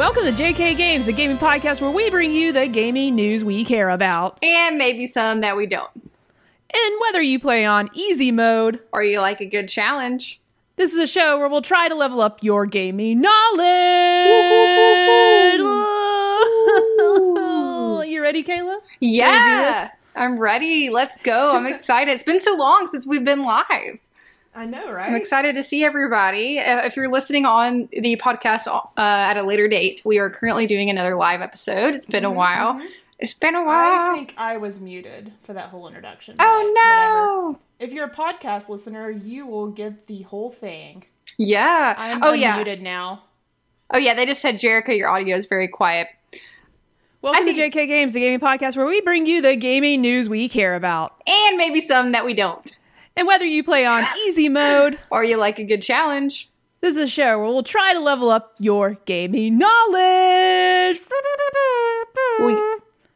Welcome to JK Games, the gaming podcast where we bring you the gaming news we care about. And maybe some that we don't. And whether you play on easy mode, Or you like a good challenge. this is a show where we'll try to level up your gaming knowledge. you ready, Kayla? Yeah. I'm ready. Let's go. I'm excited. It's been so long since we've been live. I know, right? I'm excited to see everybody. Uh, if you're listening on the podcast uh, at a later date, we are currently doing another live episode. It's been a while. It's been a while. I think I was muted for that whole introduction. oh no. whatever. If you're a podcast listener, you will get the whole thing. Yeah. I'm oh yeah. unmuted now. Oh yeah. They just said, Jerica, your audio is very quiet. Welcome I to JK Games, the gaming podcast where we bring you the gaming news we care about. And maybe some that we don't. And whether you play on easy mode, Or you like a good challenge. this is a show where we'll try to level up your gaming knowledge. We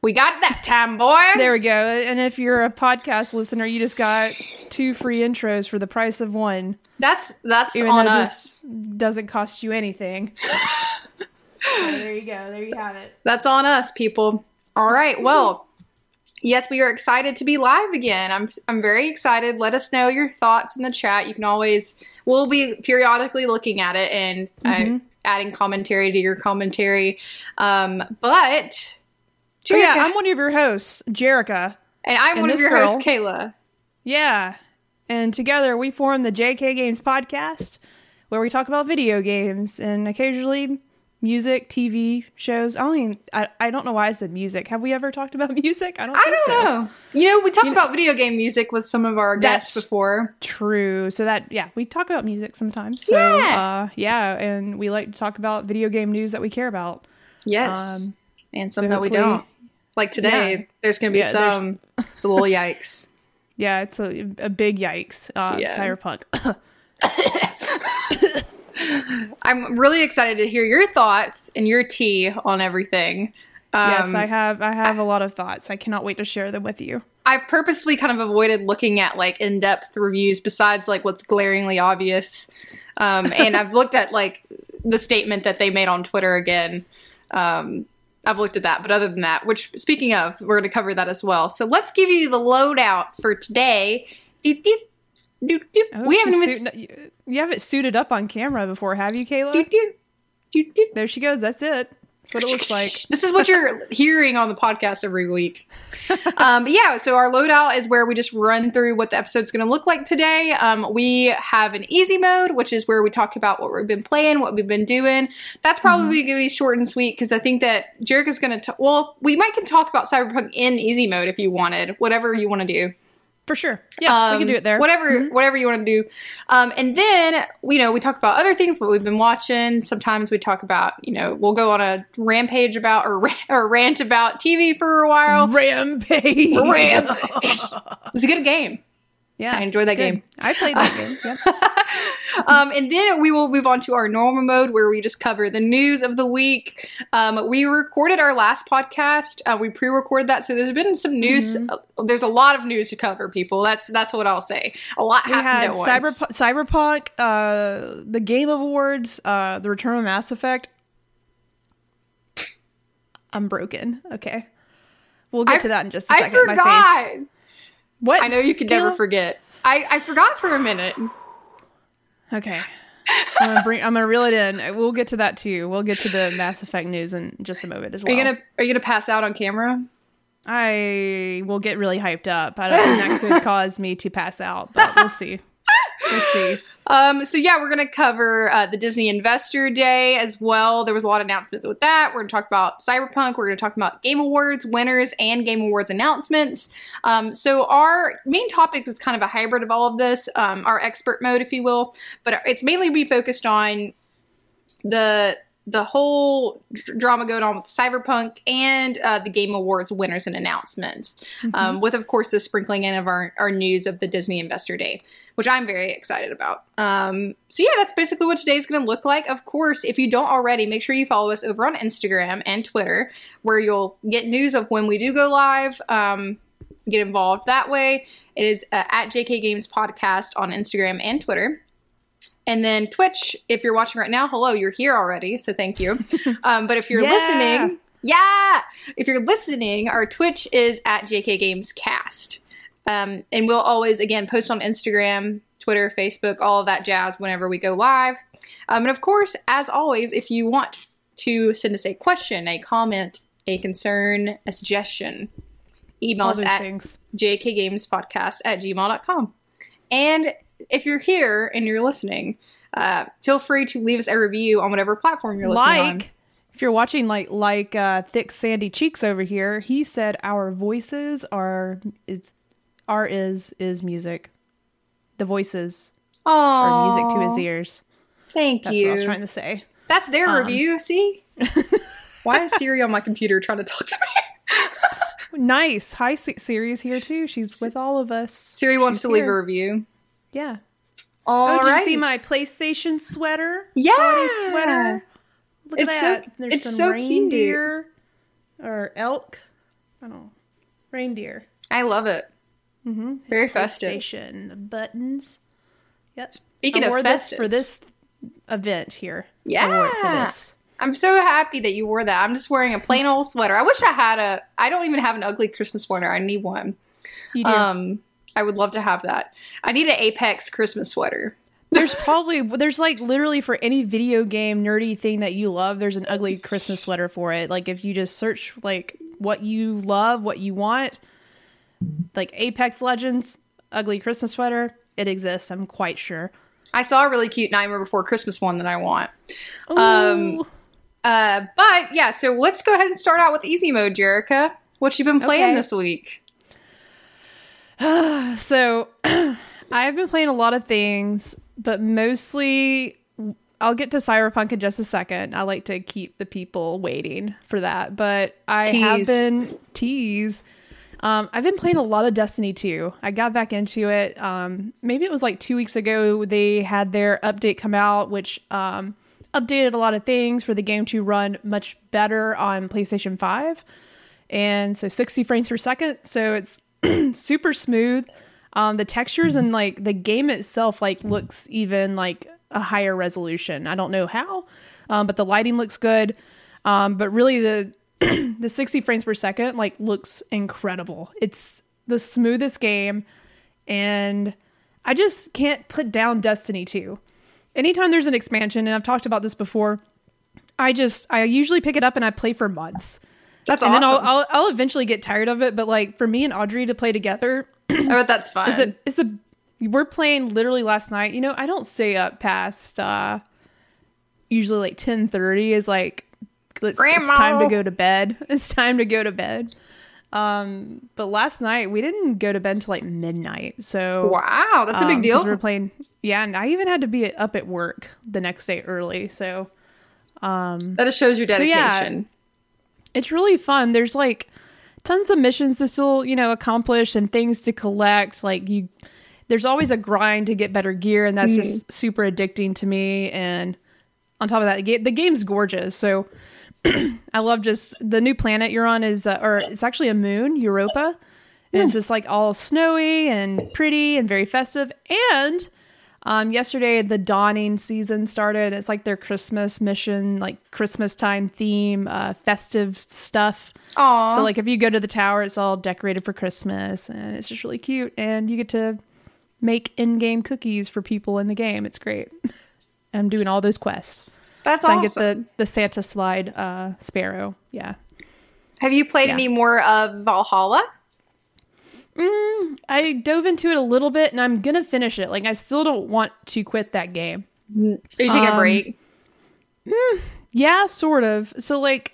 we got it that time, boys. There we go. And if you're a podcast listener, you just got two free intros for the price of one. That's that's Even on us. doesn't cost you anything. So there you go. There you have it. That's on us, people. All right. Well, yes, we are excited to be live again. I'm I'm very excited. Let us know your thoughts in the chat. You can always we'll be periodically looking at it and uh, adding commentary to your commentary. Um, but Oh, yeah, I'm one of your hosts, Jerica. and I'm and one of your girl- hosts, Kayla. Yeah. And together we form the JK Games podcast, where we talk about video games and occasionally music, TV shows. I don't even, I, I don't know why I said music. Have we ever talked about music? I don't I don't so. know. You know, we talked about video game music with some of our guests before. True. So that yeah, we talk about music sometimes. So Yeah. uh yeah, and we like to talk about video game news that we care about. Yes, Um, and some so that we don't. Like today, Yeah. there's going to be Yeah, some. It's a little yikes. Yeah, it's a, a big yikes. Uh Yeah. Cyberpunk. I'm really excited to hear your thoughts and your tea on everything. Um, yes, I have I have a lot of thoughts. I cannot wait to share them with you. I've purposely kind of avoided looking at like in-depth reviews besides like what's glaringly obvious. Um, and I've looked at like the statement that they made on Twitter again. Um, I've looked at that, but other than that, which speaking of, we're going to cover that as well. So let's give you the loadout for today. Doot, doot, Oh, we haven't even. suiting- you, you haven't suited up on camera before, have you, Kayla? There she goes. That's it. That's what it looks like. This is what you're hearing on the podcast every week. Um, yeah, so our loadout is where we just run through what the episode's going to look like today. Um, we have an easy mode, which is where we talk about what we've been playing, what we've been doing. That's probably going to be short and sweet because I think that Jerica's going to, well, we might can talk about Cyberpunk in easy mode if you wanted, whatever you want to do. For sure. Yeah, we Um, can do it there. Whatever, whatever you want to do. Um, and then you know we talk about other things, what we've been watching. Sometimes we talk about you know we'll go on a rampage about or or rant about TV for a while. Rampage. Rampage. It's a good game. Yeah, I enjoyed that good. game. I played that game. Yep. Um, and then we will move on to our normal mode where we just cover the news of the week. Um, we recorded our last podcast. Uh, we pre-recorded that, so there's been some news. Mm-hmm. uh, there's a lot of news to cover, people. That's that's what I'll say. A lot We happened had once. Cyberpunk, Cyberpunk, uh, the Game Awards, uh, the Return of Mass Effect. I'm broken. Okay, we'll get I- to that in just a second. forgot. My face. What? I know you could never forget. I, I forgot for a minute. Okay. I'm gonna bring. I'm gonna reel it in. We'll get to that too. We'll get to the Mass Effect news in just a moment as well. Are you gonna Are you gonna pass out on camera? I will get really hyped up. I don't think that could cause me to pass out, but we'll see. Um, so yeah, we're gonna cover uh, the Disney Investor Day as well. There was a lot of announcements with that. We're gonna talk about Cyberpunk. We're gonna talk about Game Awards winners and Game Awards announcements. Um, so our main topic is kind of a hybrid of all of this, um, our expert mode, if you will. But it's mainly be focused on the the whole drama going on with Cyberpunk and uh, the Game Awards winners and announcements, um, with of course the sprinkling in of our, our news of the Disney Investor Day, which I'm very excited about. Um, so yeah, that's basically what today's going to look like. Of course, if you don't already, make sure you follow us over on Instagram and Twitter, where you'll get news of when we do go live. Um, get involved that way. It is uh, at JK Games Podcast on Instagram and Twitter. And then Twitch, if you're watching right now, hello, you're here already, so thank you. Um, but if you're Yeah. listening, yeah, if you're listening, our Twitch is at JK Games Cast. Um, and we'll always, again, post on Instagram, Twitter, Facebook, all of that jazz whenever we go live. Um, and of course, as always, if you want to send us a question, a comment, a concern, a suggestion, email us at things. jkgamespodcast at gmail.com. And if you're here and you're listening, uh, feel free to leave us a review on whatever platform you're listening on. Like, if you're watching, like like uh, thick sandy cheeks over here, he said our voices are is are is is music. The voices are music to his ears. Thank That's you. what I was trying to say. That's their Um, review. See? Why is Siri on my computer trying to talk to me? Nice. Hi, Siri's here too. She's with all of us. Siri wants She's to leave a review. Yeah. All oh, did right. you see my PlayStation sweater? Yeah. Sweater. Look It's at so- that. There's it's some so cute. reindeer or elk. I don't know. Reindeer. I love it. Mm-hmm. Very festive. PlayStation buttons. Yep. Speaking I of festive, this for this event here. I wore it for Yeah. this. I'm so happy that you wore that. I'm just wearing a plain old sweater. I wish I had a. I don't even have an ugly Christmas sweater. I need one. You do. Um, I would love to have that. I need an Apex Christmas sweater. there's probably there's like literally for any video game nerdy thing that you love, there's an ugly Christmas sweater for it. Like if you just search like what you love, what you want, like Apex Legends ugly Christmas sweater, it exists. I'm quite sure. I saw a really cute Nightmare Before Christmas one that I want. Um, Uh, but yeah, so let's go ahead and start out with easy mode, Jerica. What you been playing Okay. this week? So I've been playing a lot of things, but mostly I'll get to Cyberpunk in just a second. I like to keep the people waiting for that, but I have been tease. Um, I've been playing a lot of Destiny 2. I got back into it. Um, maybe it was like two weeks ago. They had their update come out, which um, updated a lot of things for the game to run much better on PlayStation 5 and so 60 frames per second so it's super smooth. Um the textures and like the game itself like looks even like a higher resolution. I don't know how um, but the lighting looks good. Um but really the the 60 frames per second like looks incredible. It's the smoothest game and i just can't put down destiny 2 anytime there's an expansion and i've talked about this before i just i usually pick it up and i play for months That's and awesome. then I'll, I'll I'll eventually get tired of it. But like for me and Audrey to play together, I bet that's fun. is the is the we're playing literally last night. You know, I don't stay up past uh usually like ten thirty. Is like it's, it's time to go to bed. It's time to go to bed. Um, but last night we didn't go to bed until like midnight. So wow, that's a big deal. We were playing, yeah, and I even had to be up at work the next day early. So um, that just shows your So, yeah. It's really fun. There's like tons of missions to still, you know, accomplish and things to collect. Like you there's always a grind to get better gear and that's just super addicting to me and on top of that, the the game's gorgeous. So I love just the new planet you're on is uh, or it's actually a moon, Europa. And it's just like all snowy and pretty and very festive and um, yesterday, the dawning season started. It's like their Christmas mission, like Christmas time theme, uh, festive stuff. Aw. So, like, if you go to the tower, it's all decorated for Christmas, and it's just really cute. And you get to make in-game cookies for people in the game. It's great. I'm doing all those quests. That's so I awesome. can get the the Santa slide uh, sparrow. Yeah, Have you played Yeah. any more of Valhalla? I dove into it a little bit, and I'm gonna finish it. Like, I still don't want to quit that game. Are you taking a Um, break? Yeah, sort of. So like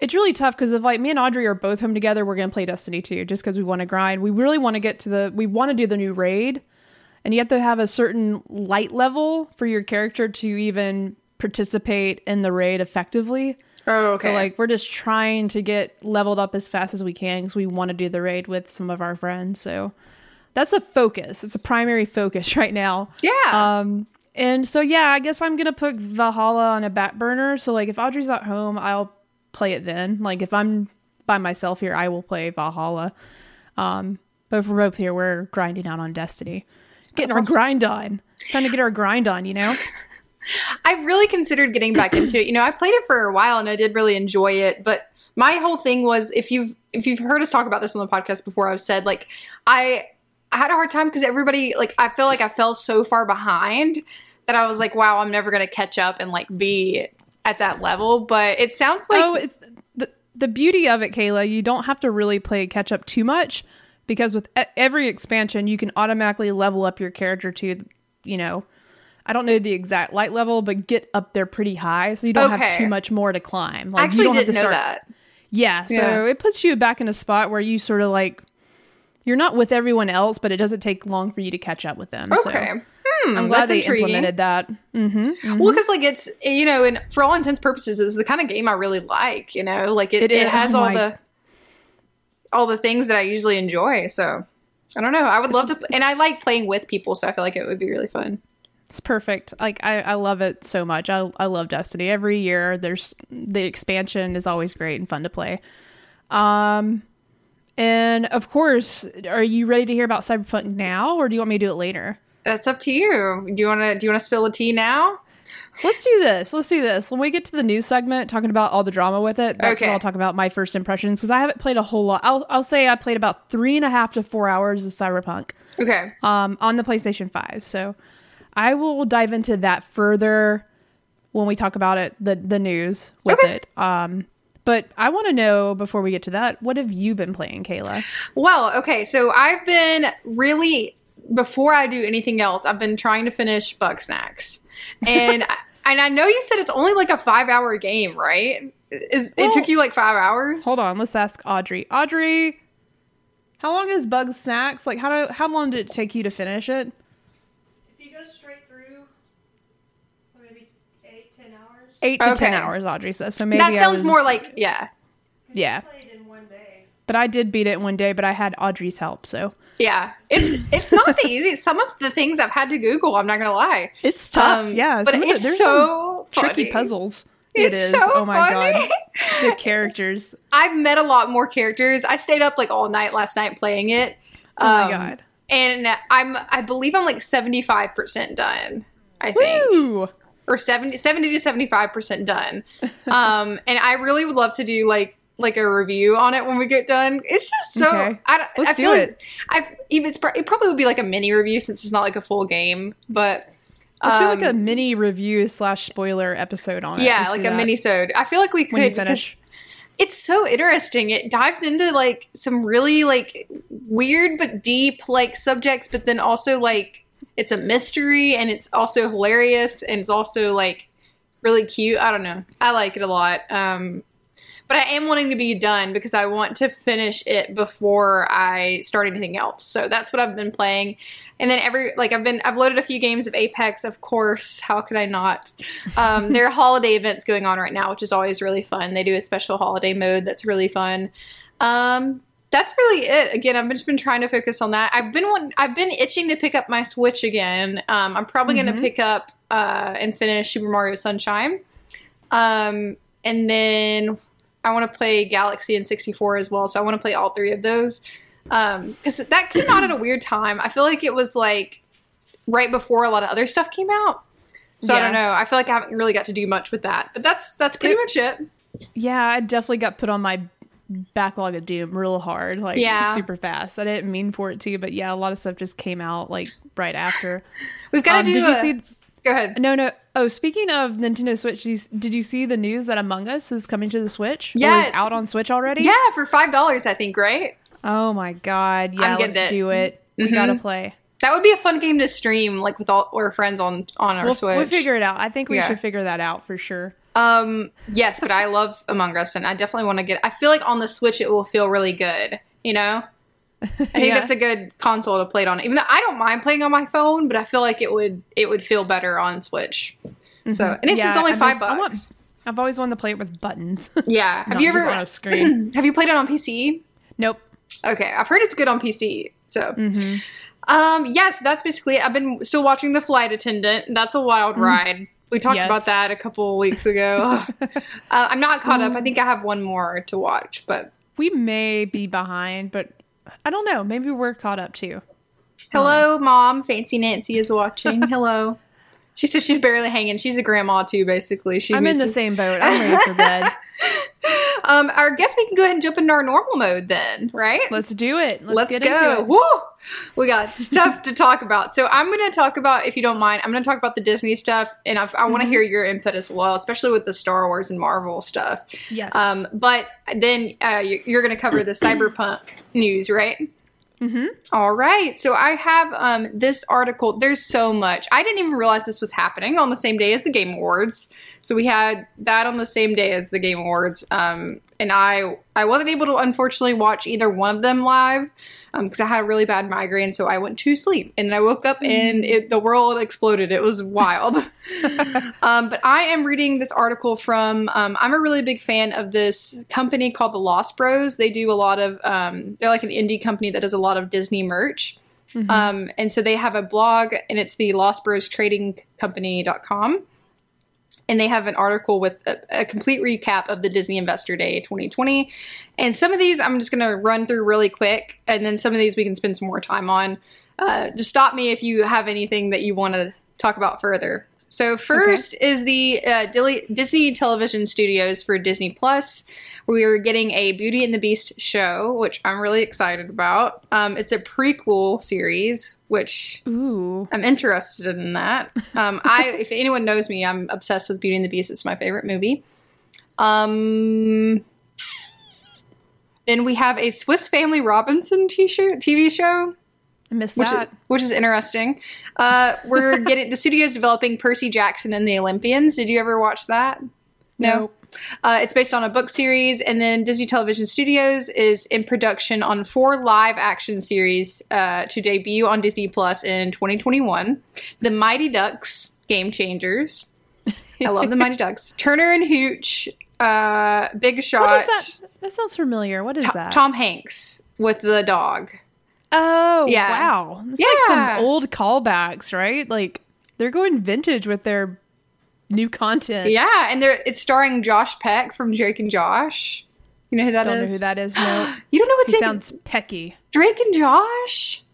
it's really tough because if like me and Audrey are both home together, we're gonna play Destiny 2 just because we want to grind. We really want to get to the we want to do the new raid. And you have to have a certain light level for your character to even participate in the raid effectively. Oh, okay. So like we're just trying to get leveled up as fast as we can because we want to do the raid with some of our friends. So that's a focus. It's a primary focus right now. yeah. Um, and so yeah, I guess I'm gonna put Valhalla on a back burner. So like, if Audrey's at home, I'll play it then. Like, if I'm by myself here, I will play Valhalla. Um, but if we're both here, we're grinding out on Destiny Getting That's our awesome. grind on. It's time to get our grind on, you know? I've really considered getting back into it. You know, I played it for a while and I did really enjoy it, but my whole thing was if you've if you've heard us talk about this on the podcast before, I've said like I I had a hard time because everybody like I feel like I fell so far behind that I was like, wow, I'm never gonna catch up and like be at that level. But it sounds like oh, the the beauty of it, Kayla, you don't have to really play catch up too much because with every expansion, you can automatically level up your character to, you know, I don't know the exact light level, but get up there pretty high, so you don't have too much more to climb. I Like, you don't have didn't to know start- that. Yeah, so Yeah. it puts you back in a spot where you sort of like you're not with everyone else, but it doesn't take long for you to catch up with them. So Okay. Hmm, I'm glad that's they intriguing. implemented that. Mm-hmm. Well, because like it's you know, and for all intents and purposes, it's the kind of game I really like. You know, like it, It it, has oh all my- the all the things that I usually enjoy. So I don't know. I would love to, and I like playing with people, so I feel like it would be really fun. It's perfect. Like I, I love it so much. I, I love Destiny. Every year there's the expansion is always great and fun to play. Um and of course, are you ready to hear about Cyberpunk now or do you want me to do it later? That's up to you. Do you want to do you want to spill the tea now? Let's do this. Let's do this. When we get to the news segment, talking about all the drama with it, that's Okay. when I'll talk about my first impressions because I haven't played a whole lot. I'll, I'll say I played about three and a half to four hours of Cyberpunk Okay. um, on the PlayStation 5. So I will dive into that further when we talk about it, the, the news with Okay. it. Um, but I want to know before we get to that, what have you been playing, Kayla? Well, okay. So I've been really before I do anything else, I've been trying to finish Bugsnax, and and I know you said it's only like a five hour game, right? Is Well, it took you like five hours? Hold on, let's ask Audrey. Audrey, how long is Bugsnax? Like, how do, how long did it take you to finish it? If you go straight through, maybe eight, ten hours. Eight to ten hours, Audrey says. So maybe that sounds was- more like yeah, yeah. Played in one day. But I did beat it in one day, but I had Audrey's help, so yeah. It's it's not the easiest. Some of the things I've had to Google. I'm not gonna lie. it's tough. Um, yeah, but some of the- it's some so tricky funny. puzzles. It's it is. so oh my funny. god, the characters. I've met a lot more characters. I stayed up like all night last night playing it. Oh my Um, god. And I'm I believe I'm like 75% done. I think. Woo! Or 70 70 to 75% done. um and I really would love to do like like a review on it when we get done. It's just so Okay. I, Let's I feel do like I even it's, it probably would be like a mini review since it's not like a full game, but Let's do like a um, mini review slash spoiler episode on it. yeah, Let's like a mini sode. I feel like we could when you because finish. it's so interesting. It dives into like some really like weird but deep like subjects, but then also like it's a mystery and it's also hilarious and it's also like really cute. I don't know. I like it a lot. Um but I am wanting to be done because I want to finish it before I start anything else. So that's what I've been playing. And then every like I've been I've loaded a few games of Apex, of course. How could I not? Um, there are holiday events going on right now, which is always really fun. They do a special holiday mode that's really fun. Um, that's really it. Again, I've just been trying to focus on that. I've been want- I've been itching to pick up my Switch again. Um, I'm probably going Mhm. to pick up uh, and finish Super Mario Sunshine. Um, and then I want to play Galaxy and 64 as well. So I want to play all three of those. Um, because that came out at a weird time. I feel like it was like right before a lot of other stuff came out. So I don't know. I feel like I haven't really got to do much with that. But that's that's pretty It- much it. Yeah, I definitely got put on my backlog of Doom real hard, like Yeah. super fast. I didn't mean for it to, but yeah, a lot of stuff just came out like right after. We've got to Um, do. did you see? Go ahead. No, no. Oh, speaking of Nintendo Switch, did you, see the news that Among Us is coming to the Switch? Yeah. it's out on Switch already. Yeah, for five dollars, I think. Right. Oh my god. Yeah, let's it. do it. We Mhm. gotta play. That would be a fun game to stream, like with all our friends on on our We'll, Switch. we'll figure it out. I think we Yeah. should figure that out for sure. Um, yes, but I love Among Us, and I definitely want to get. I feel like on the Switch it will feel really good. You know, I think Yeah. that's a good console to play it on. Even though I don't mind playing on my phone, but I feel like it would it would feel better on Switch. So, and it's, Yeah, it's only I five just- I want- bucks. I've always wanted to play it with buttons. yeah. Have you ever on a screen? have you played it on PC? nope. Okay, I've heard it's good on PC. So, hmm um, yes, that's basically. it. I've been still watching The Flight Attendant. That's a wild ride. We talked Yes. about that a couple weeks ago. uh, I'm not caught up. I think I have one more to watch, but We may be behind, but I don't know. Maybe we're caught up too. Hello, mom. Fancy Nancy is watching. Hello. She says she's barely hanging. She's a grandma too, basically. She I'm in the to- same boat. I'm ready for bed. Um, I guess we can go ahead and jump into our normal mode then, right? Let's do it. Let's, Let's go. it. Woo! We got stuff to talk about. So I'm going to talk about, if you don't mind, I'm going to talk about the Disney stuff, and I, I want to hear your input as well, especially with the Star Wars and Marvel stuff. Yes. Um, but then uh, you're going to cover the cyberpunk news, right? Hmm All right. So I have um, this article. There's so much. I didn't even realize this was happening on the same day as the Game Awards. So we had that on the same day as the Game Awards. Um, and I I wasn't able to unfortunately watch either one of them live because I had a really bad migraine. So I went to sleep and I woke up and it, the world exploded. It was wild. um, but I am reading this article from. Um, I'm a really big fan of this company called the Lost Bros. They do a lot of. Um, they're like an indie company that does a lot of Disney merch. Um, and so they have a blog, and it's the Lost Bros Trading Company.com. And they have an article with a, a complete recap of the Disney Investor Day 2020. And some of these I'm just going to run through really quick, and then some of these we can spend some more time on. Uh, just stop me if you have anything that you want to talk about further. So first is the uh, Disney Television Studios for Disney Plus. We are getting a Beauty and the Beast show, which I'm really excited about. Um, it's a prequel series, which Ooh. I'm interested in that. Um, I, if anyone knows me, I'm obsessed with Beauty and the Beast. It's my favorite movie. Um, then we have a Swiss Family Robinson t-shirt TV show I missed which is, that. which is interesting. Uh, we're getting the studio's developing Percy Jackson and the Olympians. Did you ever watch that? No. Nope. Uh, it's based on a book series, and then Disney Television Studios is in production on four live action series uh, to debut on Disney Plus in 2021. The Mighty Ducks, Game Changers. I love the Mighty Ducks. Turner and Hooch, uh, Big Shot. That? That sounds familiar. What is To- that? Tom Hanks with the dog. Oh, Yeah. wow. It's like some old callbacks, right? Like they're going vintage with their new content. Yeah, and they're it's starring Josh Peck from Drake and Josh. You know who that is? Don't know who that is. No. You don't know what he Drake, sounds pecky. Drake and Josh?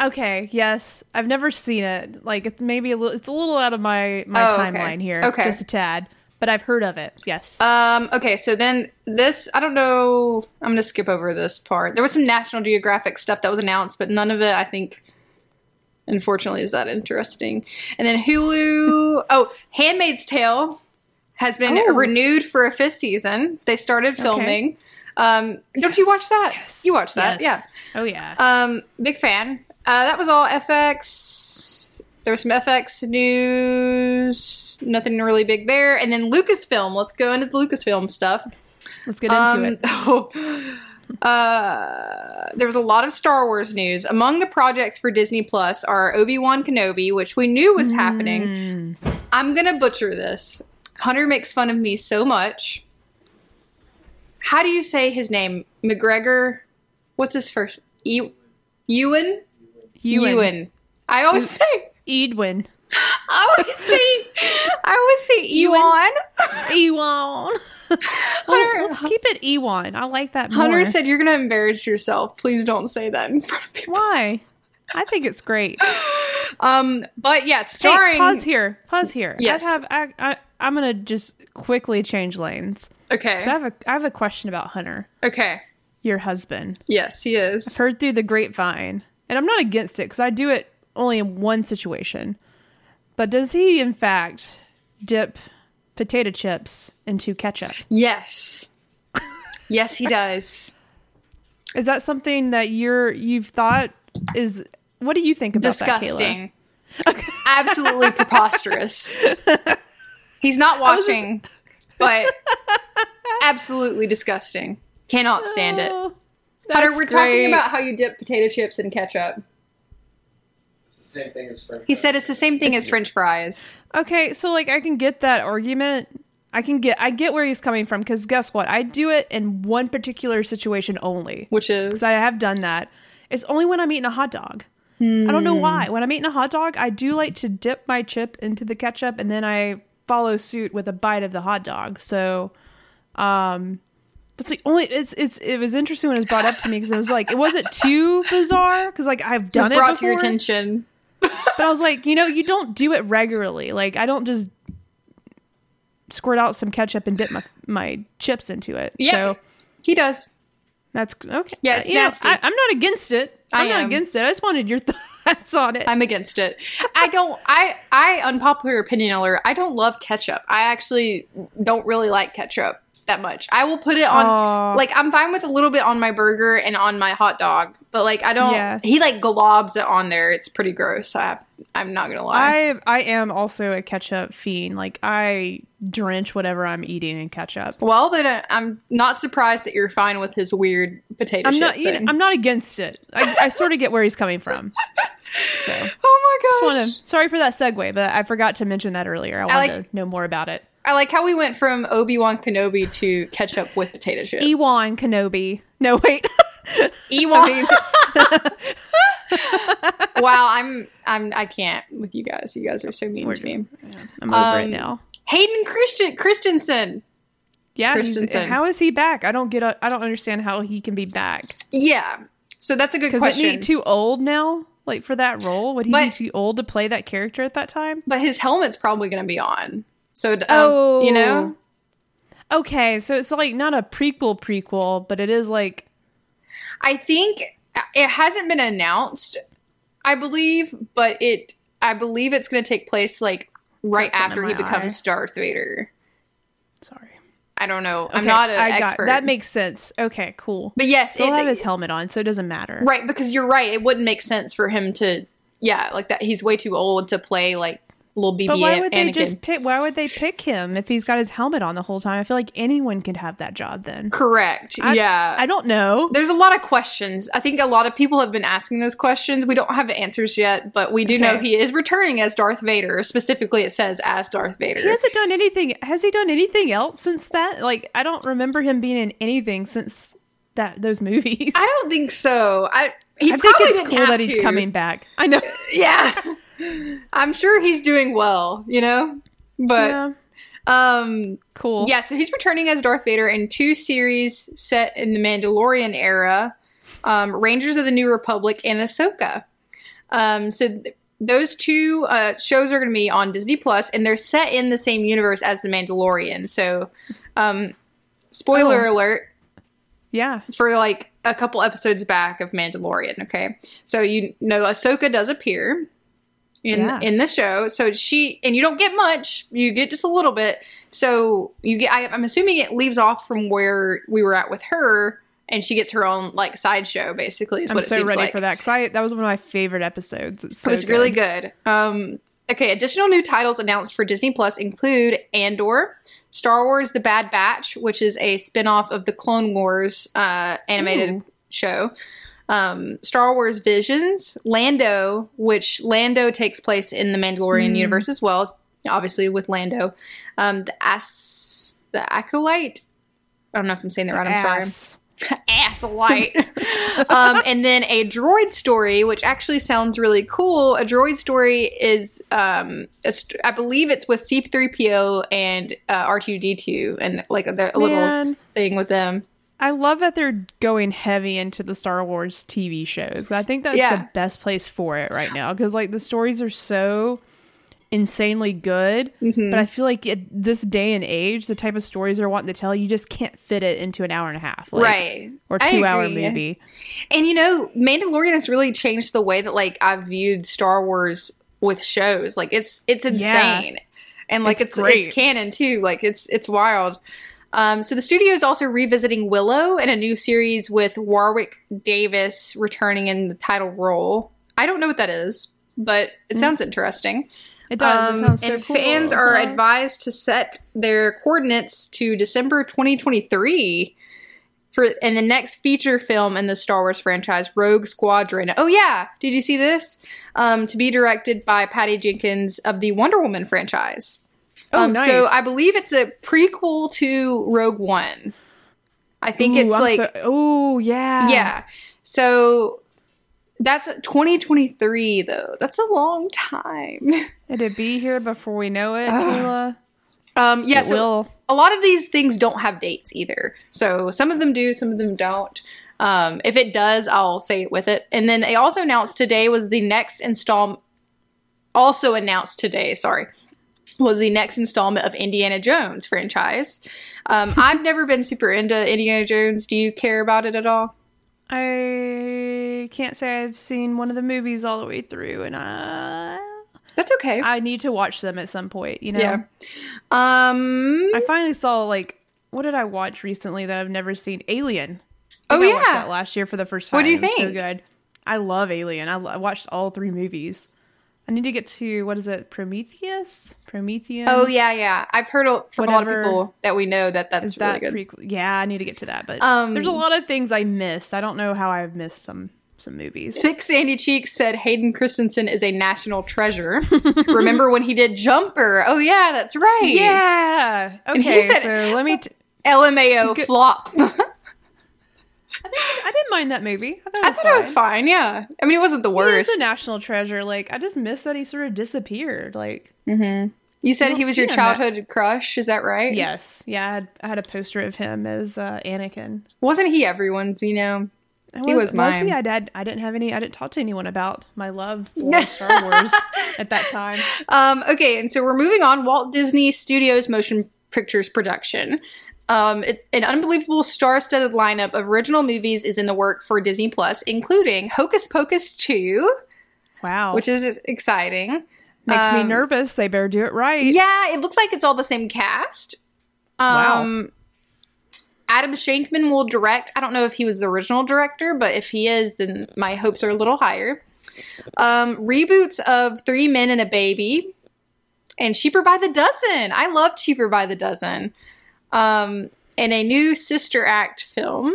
Okay, yes. I've never seen it. Like it's maybe a little it's a little out of my my Oh, okay. timeline here. Okay. Just a tad. But I've heard of it. Yes. Um, okay, so then this I don't know I'm gonna skip over this part. There was some National Geographic stuff that was announced, but none of it I think unfortunately is that interesting. And then Hulu oh, Handmaid's Tale has been Oh. renewed for a fifth season. They started filming. Um, don't you watch that? Yes. You watch that, Yes. Oh yeah. Um, big fan. Uh, that was all FX. There was some FX news. Nothing really big there. And then Lucasfilm. Let's go into the Lucasfilm stuff. Let's get into Um, it. uh, there was a lot of Star Wars news. Among the projects for Disney Plus are Obi Wan Kenobi, which we knew was happening. Mm. I'm gonna butcher this. Hunter makes fun of me so much. How do you say his name? McGregor? What's his first? E- Ewan? Ewan. Ewan. I always say. Edwin. I always say. I always say Ewan. Ewan. Hunter- let's keep it Ewan. I like that more. Hunter said you're gonna embarrass yourself. Please don't say that in front of people. Why? I think it's great. Um, but yeah, starring. Hey, pause here. Pause here. Yes. I have. I, I, I'm gonna just quickly change lanes. Okay. I have a. I have a question about Hunter, Okay. your husband. Yes, he is. Heard through the grapevine, and I'm not against it because I do it only in one situation. But does he, in fact, dip potato chips into ketchup? Yes. yes, he does. Is that something that you're you've thought is? What do you think about that, Kayla? Disgusting. Absolutely preposterous. He's not was just- but absolutely disgusting. Cannot stand it. Oh, Hunter, that's we're talking about how you dip potato chips in ketchup. It's the same thing as French He fries. said it's the same thing as French fries. Okay, so like I can get that argument. I can get I get where he's coming from because guess what? I do it in one particular situation only. Which is Because I have done that. It's only when I'm eating a hot dog. I don't know why. When I'm eating a hot dog, I do like to dip my chip into the ketchup and then I follow suit with a bite of the hot dog. So, um, That's the only. It's it's. It was interesting when it was brought up to me because it was like it wasn't too bizarre because like I've done it brought to your attention. but I was like, you know, you don't do it regularly. Like I don't just squirt out some ketchup and dip my my chips into it. Yeah. So He does. that's okay. Yeah, it's You know, nasty. I, I'm not against it. I I'm not against it. I just wanted your thoughts on it. I'm against it. I don't. I I unpopular opinion alert. I don't love ketchup. I actually don't really like ketchup that much. I will put it on. Aw. Like I'm fine with a little bit on my burger and on my hot dog, but like I don't. Yeah. He like globs it on there. It's pretty gross. I I'm not gonna lie. I I am also a ketchup fiend. Like I drench whatever I'm eating in ketchup. well, then uh, I'm not surprised that you're fine with his weird potato I'm chip not. Thing. I'm not against it. I, I sort of get where he's coming from. So, oh my gosh. wanna, sorry for that segue, but I forgot to mention that earlier. I wanted like- to know more about it. I like how we went from Obi Wan Kenobi to ketchup with potato chips. Ewan Kenobi. No, wait. Ewan. wow, I'm I'm I can't with you guys. You guys are so mean We're- to me. I'm over it Um, now. Hayden Christian Christensen. Yeah, Christensen. how is he back? I don't get. A, I don't understand how he can be back. Yeah. So that's a good Because isn't question. he too old now? Like for that role, would he be too old to play that character at that time? but his helmet's probably going to be on. So um, Oh, you know, Okay, so it's like not a prequel prequel, but it is like I think it hasn't been announced. I believe, but it I believe it's going to take place like right something after he becomes Darth Vader. sorry. I don't know. I'm not an I got- expert. that makes sense. Okay, cool. but yes, he'll have his helmet on, so it doesn't matter. Right, because you're right. It wouldn't make sense for him to, yeah, like that. He's way too old to play like little BB But why would Anakin. they just pick? Why would they pick him if he's got his helmet on the whole time? I feel like anyone could have that job then. Correct. I- yeah. I don't know. There's a lot of questions. I think a lot of people have been asking those questions. We don't have answers yet, but we do know he is returning as Darth Vader. Specifically, it says as Darth Vader. He hasn't done anything. Has he done anything else since that? Like, I don't remember him being in anything since that those movies. I don't think so. I he I think it's cool that he's to. coming back. I know. Yeah, I'm sure he's doing well. You know, but yeah, um, cool. Yeah, so he's returning as Darth Vader in two series set in the Mandalorian era um, Rangers of the New Republic and Ahsoka. Um, so th- those two uh, shows are going to be on Disney Plus, and they're set in the same universe as The Mandalorian. So, um, spoiler Oh. alert yeah. for like a couple episodes back of Mandalorian. Okay, so you know Ahsoka does appear in Yeah. in the show. So she and you don't get much. You get just a little bit. So you get. I, I'm assuming it leaves off from where we were at with her, and she gets her own like sideshow. Basically, is I'm what it so seems ready like. for that because I that was one of my favorite episodes. It's so it was really good. Um, okay, additional new titles announced for Disney Plus include Andor, Star Wars: The Bad Batch, which is a spin-off of the Clone Wars uh, animated Ooh. show. Um, Star Wars Visions, Lando, which Lando takes place in the Mandalorian Hmm. universe as well, obviously with Lando. Um, the As the Acolyte. I don't know if I'm saying that right. I'm sorry Ass. ass light. um, and then a droid story, which actually sounds really cool. A droid story is, um, a st- I believe it's with C3PO and uh, R2D2, and like a, a little thing with them. I love that they're going heavy into the Star Wars TV shows. I think that's Yeah. the best place for it right now because like the stories are so insanely good. Mm-hmm. But I feel like at this day and age, the type of stories they're wanting to tell, you just can't fit it into an hour and a half, like, right. Or two hour movie. And you know, Mandalorian has really changed the way that like I've viewed Star Wars with shows. Like it's it's Yeah. insane. And like It's it's it's canon too. Like it's it's wild. Um, so the studio is also revisiting Willow in a new series with Warwick Davis returning in the title role. I don't know what that is, but it sounds interesting. It does. Um, it so and cool. fans are Yeah. advised to set their coordinates to December 2023 for in the next feature film in the Star Wars franchise, Rogue Squadron. Oh yeah, did you see this? Um, to be directed by Patty Jenkins of the Wonder Woman franchise. Oh, um, nice. So I believe it's a prequel to Rogue One. I think Ooh, it's I'm like so- oh yeah, yeah. So that's 2023 though. That's a long time. It'd be here before we know it, Kayla. Um, yeah, it so will. a lot of these things don't have dates either. So some of them do, some of them don't. Um, if it does, I'll say it with it. And then they also announced today was the next installment. Also announced today, sorry, was the next installment of Indiana Jones franchise. Um, I've never been super into Indiana Jones. Do you care about it at all? I can't say I've seen one of the movies all the way through, and I That's okay. I need to watch them at some point. You know, yeah. Um. I finally saw like what did I watch recently that I've never seen? Alien. Oh I watched yeah. that last year for the first time. What do you think? So good. I love Alien. I, lo- I watched all three movies. I need to get to what is it? Prometheus. Prometheus. Oh yeah, yeah. I've heard a- from a lot of people that we know that that's Is really that good. prequel? Yeah, I need to get to that. But Um, there's a lot of things I missed. I don't know how I've missed some some movies. Thick Sandy Cheeks said Hayden Christensen is a national treasure. Remember when he did Jumper? Oh yeah, that's right. Yeah. Okay. said- so let me. T- LMAO Good- flop. I didn't mind that movie. I thought it I was thought it was fine. Yeah, I mean it wasn't the He worst. is a national treasure. Like I just miss that he sort of disappeared. Like you said he was your him that- childhood crush. Is that right? yes, yeah. I had, I had a poster of him as uh, Anakin. Wasn't he everyone's? You know. I He was mine. he? I did. I didn't have any. I didn't talk to anyone about my love for Star Wars at that time. Um, okay, and so we're moving on. Walt Disney Studios Motion Pictures production. Um, an unbelievable star-studded lineup of original movies is in the work for Disney Plus, including Hocus Pocus 2, Wow, which is exciting. makes me um, nervous. They better do it right. Yeah, it looks like it's all the same cast. Wow. Um, Adam Shankman will direct. I don't know if he was the original director, but if he is, then my hopes are a little higher. Um, reboots of Three Men and a Baby and Cheaper by the Dozen. I love Cheaper by the Dozen. Um, and a new Sister Act film.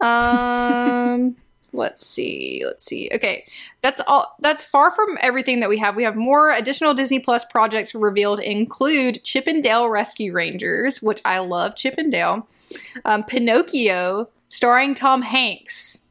Um, let's see. Let's see. Okay, that's all. That's far from everything that we have. We have more additional Disney Plus projects revealed. Include Chip 'n Dale Rescue Rangers, which I love. Chip 'n Dale, um, Pinocchio, starring Tom Hanks.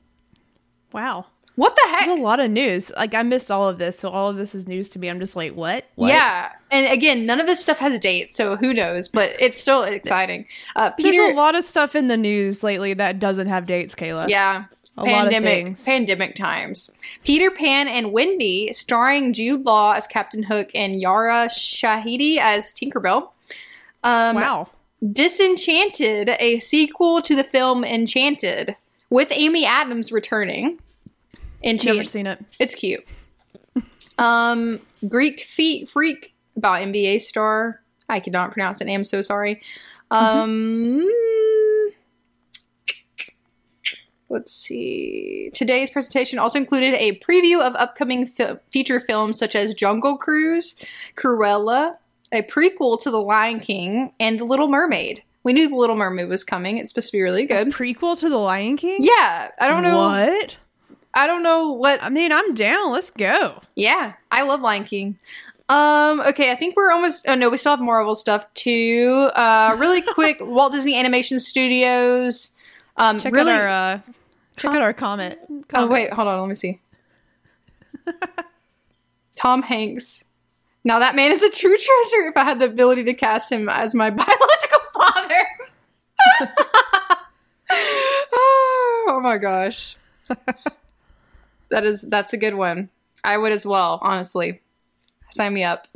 Wow, What the heck? there's a lot of news. Like I missed all of this, so all of this is news to me. I'm just like, what? what? Yeah, and again, none of this stuff has a date, so who knows? But it's still exciting. Uh, There's Peter, a lot of stuff in the news lately that doesn't have dates, Kayla. yeah, A lot of pandemic, pandemic times. Peter Pan and Wendy, starring Jude Law as Captain Hook and Yara Shahidi as Tinkerbell. Um, Wow. Disenchanted, a sequel to the film Enchanted, with Amy Adams returning. Never Enchanted. seen it. It's cute. um, Greek feet freak about NBA star. I could not pronounce I'm So sorry. Um, let's see. Today's presentation also included a preview of upcoming fi- feature films such as Jungle Cruise, Cruella, a prequel to The Lion King, and The Little Mermaid. We knew The Little Mermaid was coming. It's supposed to be really good. Prequel to The Lion King? Yeah, I don't know. What? I don't know what I mean, I'm down. Let's go. Yeah, I love Lion King. Um, okay, I think we're almost. Oh no, we still have Marvel stuff too. Uh, really quick, Walt Disney Animation Studios. Um, Check really. out our uh, check out our comment. oh wait, hold on. Let me see. Tom Hanks. Now that man is a true treasure. If I had the ability to cast him as my biological father. oh my gosh. That is that's a good one. I would as well, honestly. Sign me up.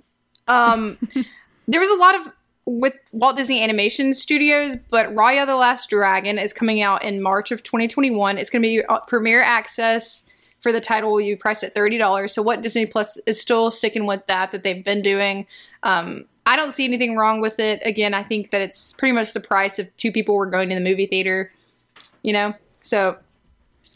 Um there was a lot of with Walt Disney Animation Studios, but Raya the Last Dragon is coming out in March of 2021. It's going to be premiere access for the title you be priced at $30. So what Disney Plus is still sticking with that that they've been doing. Um I don't see anything wrong with it. Again, I think that it's pretty much the price if two people were going to the movie theater, you know. So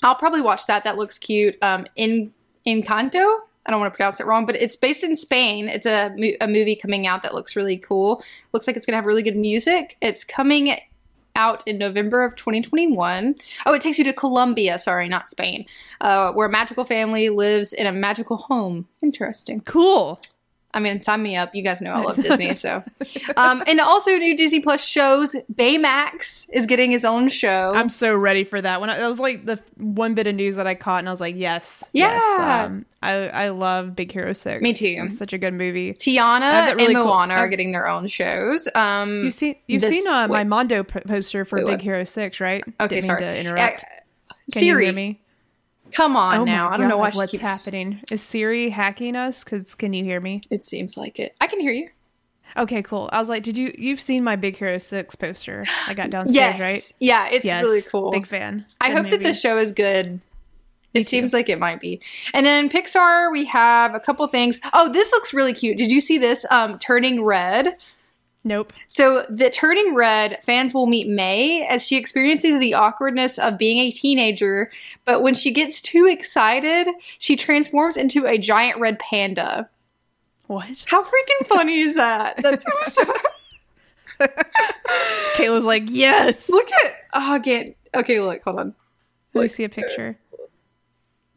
I'll probably watch that. That looks cute. Um, in Encanto. I don't want to pronounce it wrong, but it's based in Spain. It's a, a movie coming out that looks really cool. Looks like it's gonna have really good music. It's coming out in November of 2021. Oh, it takes you to Colombia. Sorry, not Spain. Uh, where a magical family lives in a magical home. Interesting. Cool. I mean, sign me up. You guys know I love Disney, so. Um, and also, new Disney Plus shows. Baymax is getting his own show. I'm so ready for that. When I, that was like the one bit of news that I caught, and I was like, yes, yes. Um, I I love Big Hero Six. Me too. It's such a good movie. Tiana really and cool- Moana are getting their own shows. Um, You've seen you've this- seen uh, my. Mondo poster for Wait, Big? Hero Six, right? Okay, Didn't sorry. mean to interrupt. Uh, Can Siri, you hear me? Come on oh now. my I don't know why what's keeps. happening. Is Siri hacking us? Cause can you hear me? It seems like it. I can hear you. Okay, cool. I was like, did you you've seen my Big Hero Six poster? I got downstairs, Yes. right? Yeah, it's Yes. really cool. Big fan. I Good hope that the show is good. It too. seems like it might be. And then Pixar, we have a couple things. Oh, this looks really cute. Did you see this? Um, Turning Red. Nope. So, the Turning Red fans will meet May as she experiences the awkwardness of being a teenager, but when she gets too excited, she transforms into a giant red panda. What? How freaking funny is that? That's so. Kayla's like, yes. look at. Oh, again. Okay, look, hold on. Let me see a picture.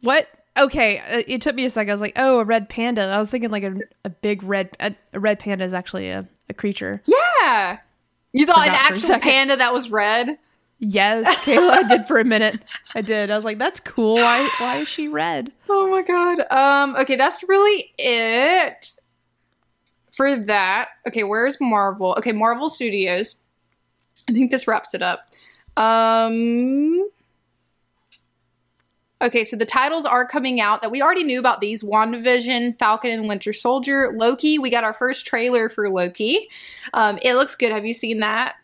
What? Okay, uh, it took me a second. I was like, oh, a red panda. I was thinking like a, a big red. A, a red panda is actually a, a creature. Yeah. You thought an actual panda that was red? Yes, Kayla, I did for a minute. I did. I was like, that's cool. Why? Why is she red? Oh my god. Um okay, that's really it for that. Okay, where's Marvel? Okay, Marvel Studios. I think this wraps it up. Um Okay, so the titles are coming out that we already knew about these WandaVision, Falcon and Winter Soldier, Loki. We got our first trailer for Loki. Um, it looks good. Have you seen that?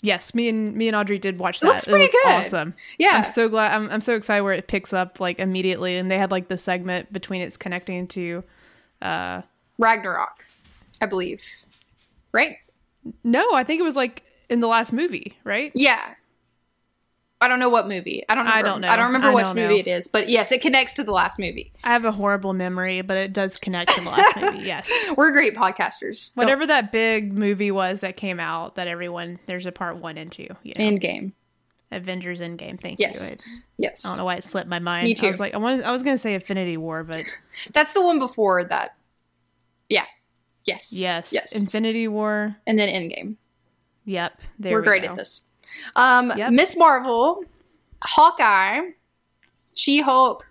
Yes, me and me and Audrey did watch that. It looks pretty good. Awesome. Yeah. I'm so glad. I'm, I'm so excited where it picks up like immediately, and they had like the segment between it's connecting to. uh Ragnarok, I believe. Right? No, I think it was like in the last movie, right? Yeah. I don't know what movie. I don't. Remember. I don't know. I don't remember I which don't movie know. it is, but yes, it connects to the last movie. I have a horrible memory, but it does connect to the last movie. Yes. We're great podcasters. Whatever that big movie was that came out that everyone there's a part one and two. You know, Endgame. Avengers Endgame. Thank Yes. you. I, Yes. I don't know why it slipped my mind. Me too. I was like, I wanted, I was gonna say Infinity War, but That's the one before that. Yeah. Yes. yes, Yes. Infinity War. and then Endgame. Yep, there We're we great go. at this. Um, Yep. Miss Marvel, Hawkeye, She Hulk,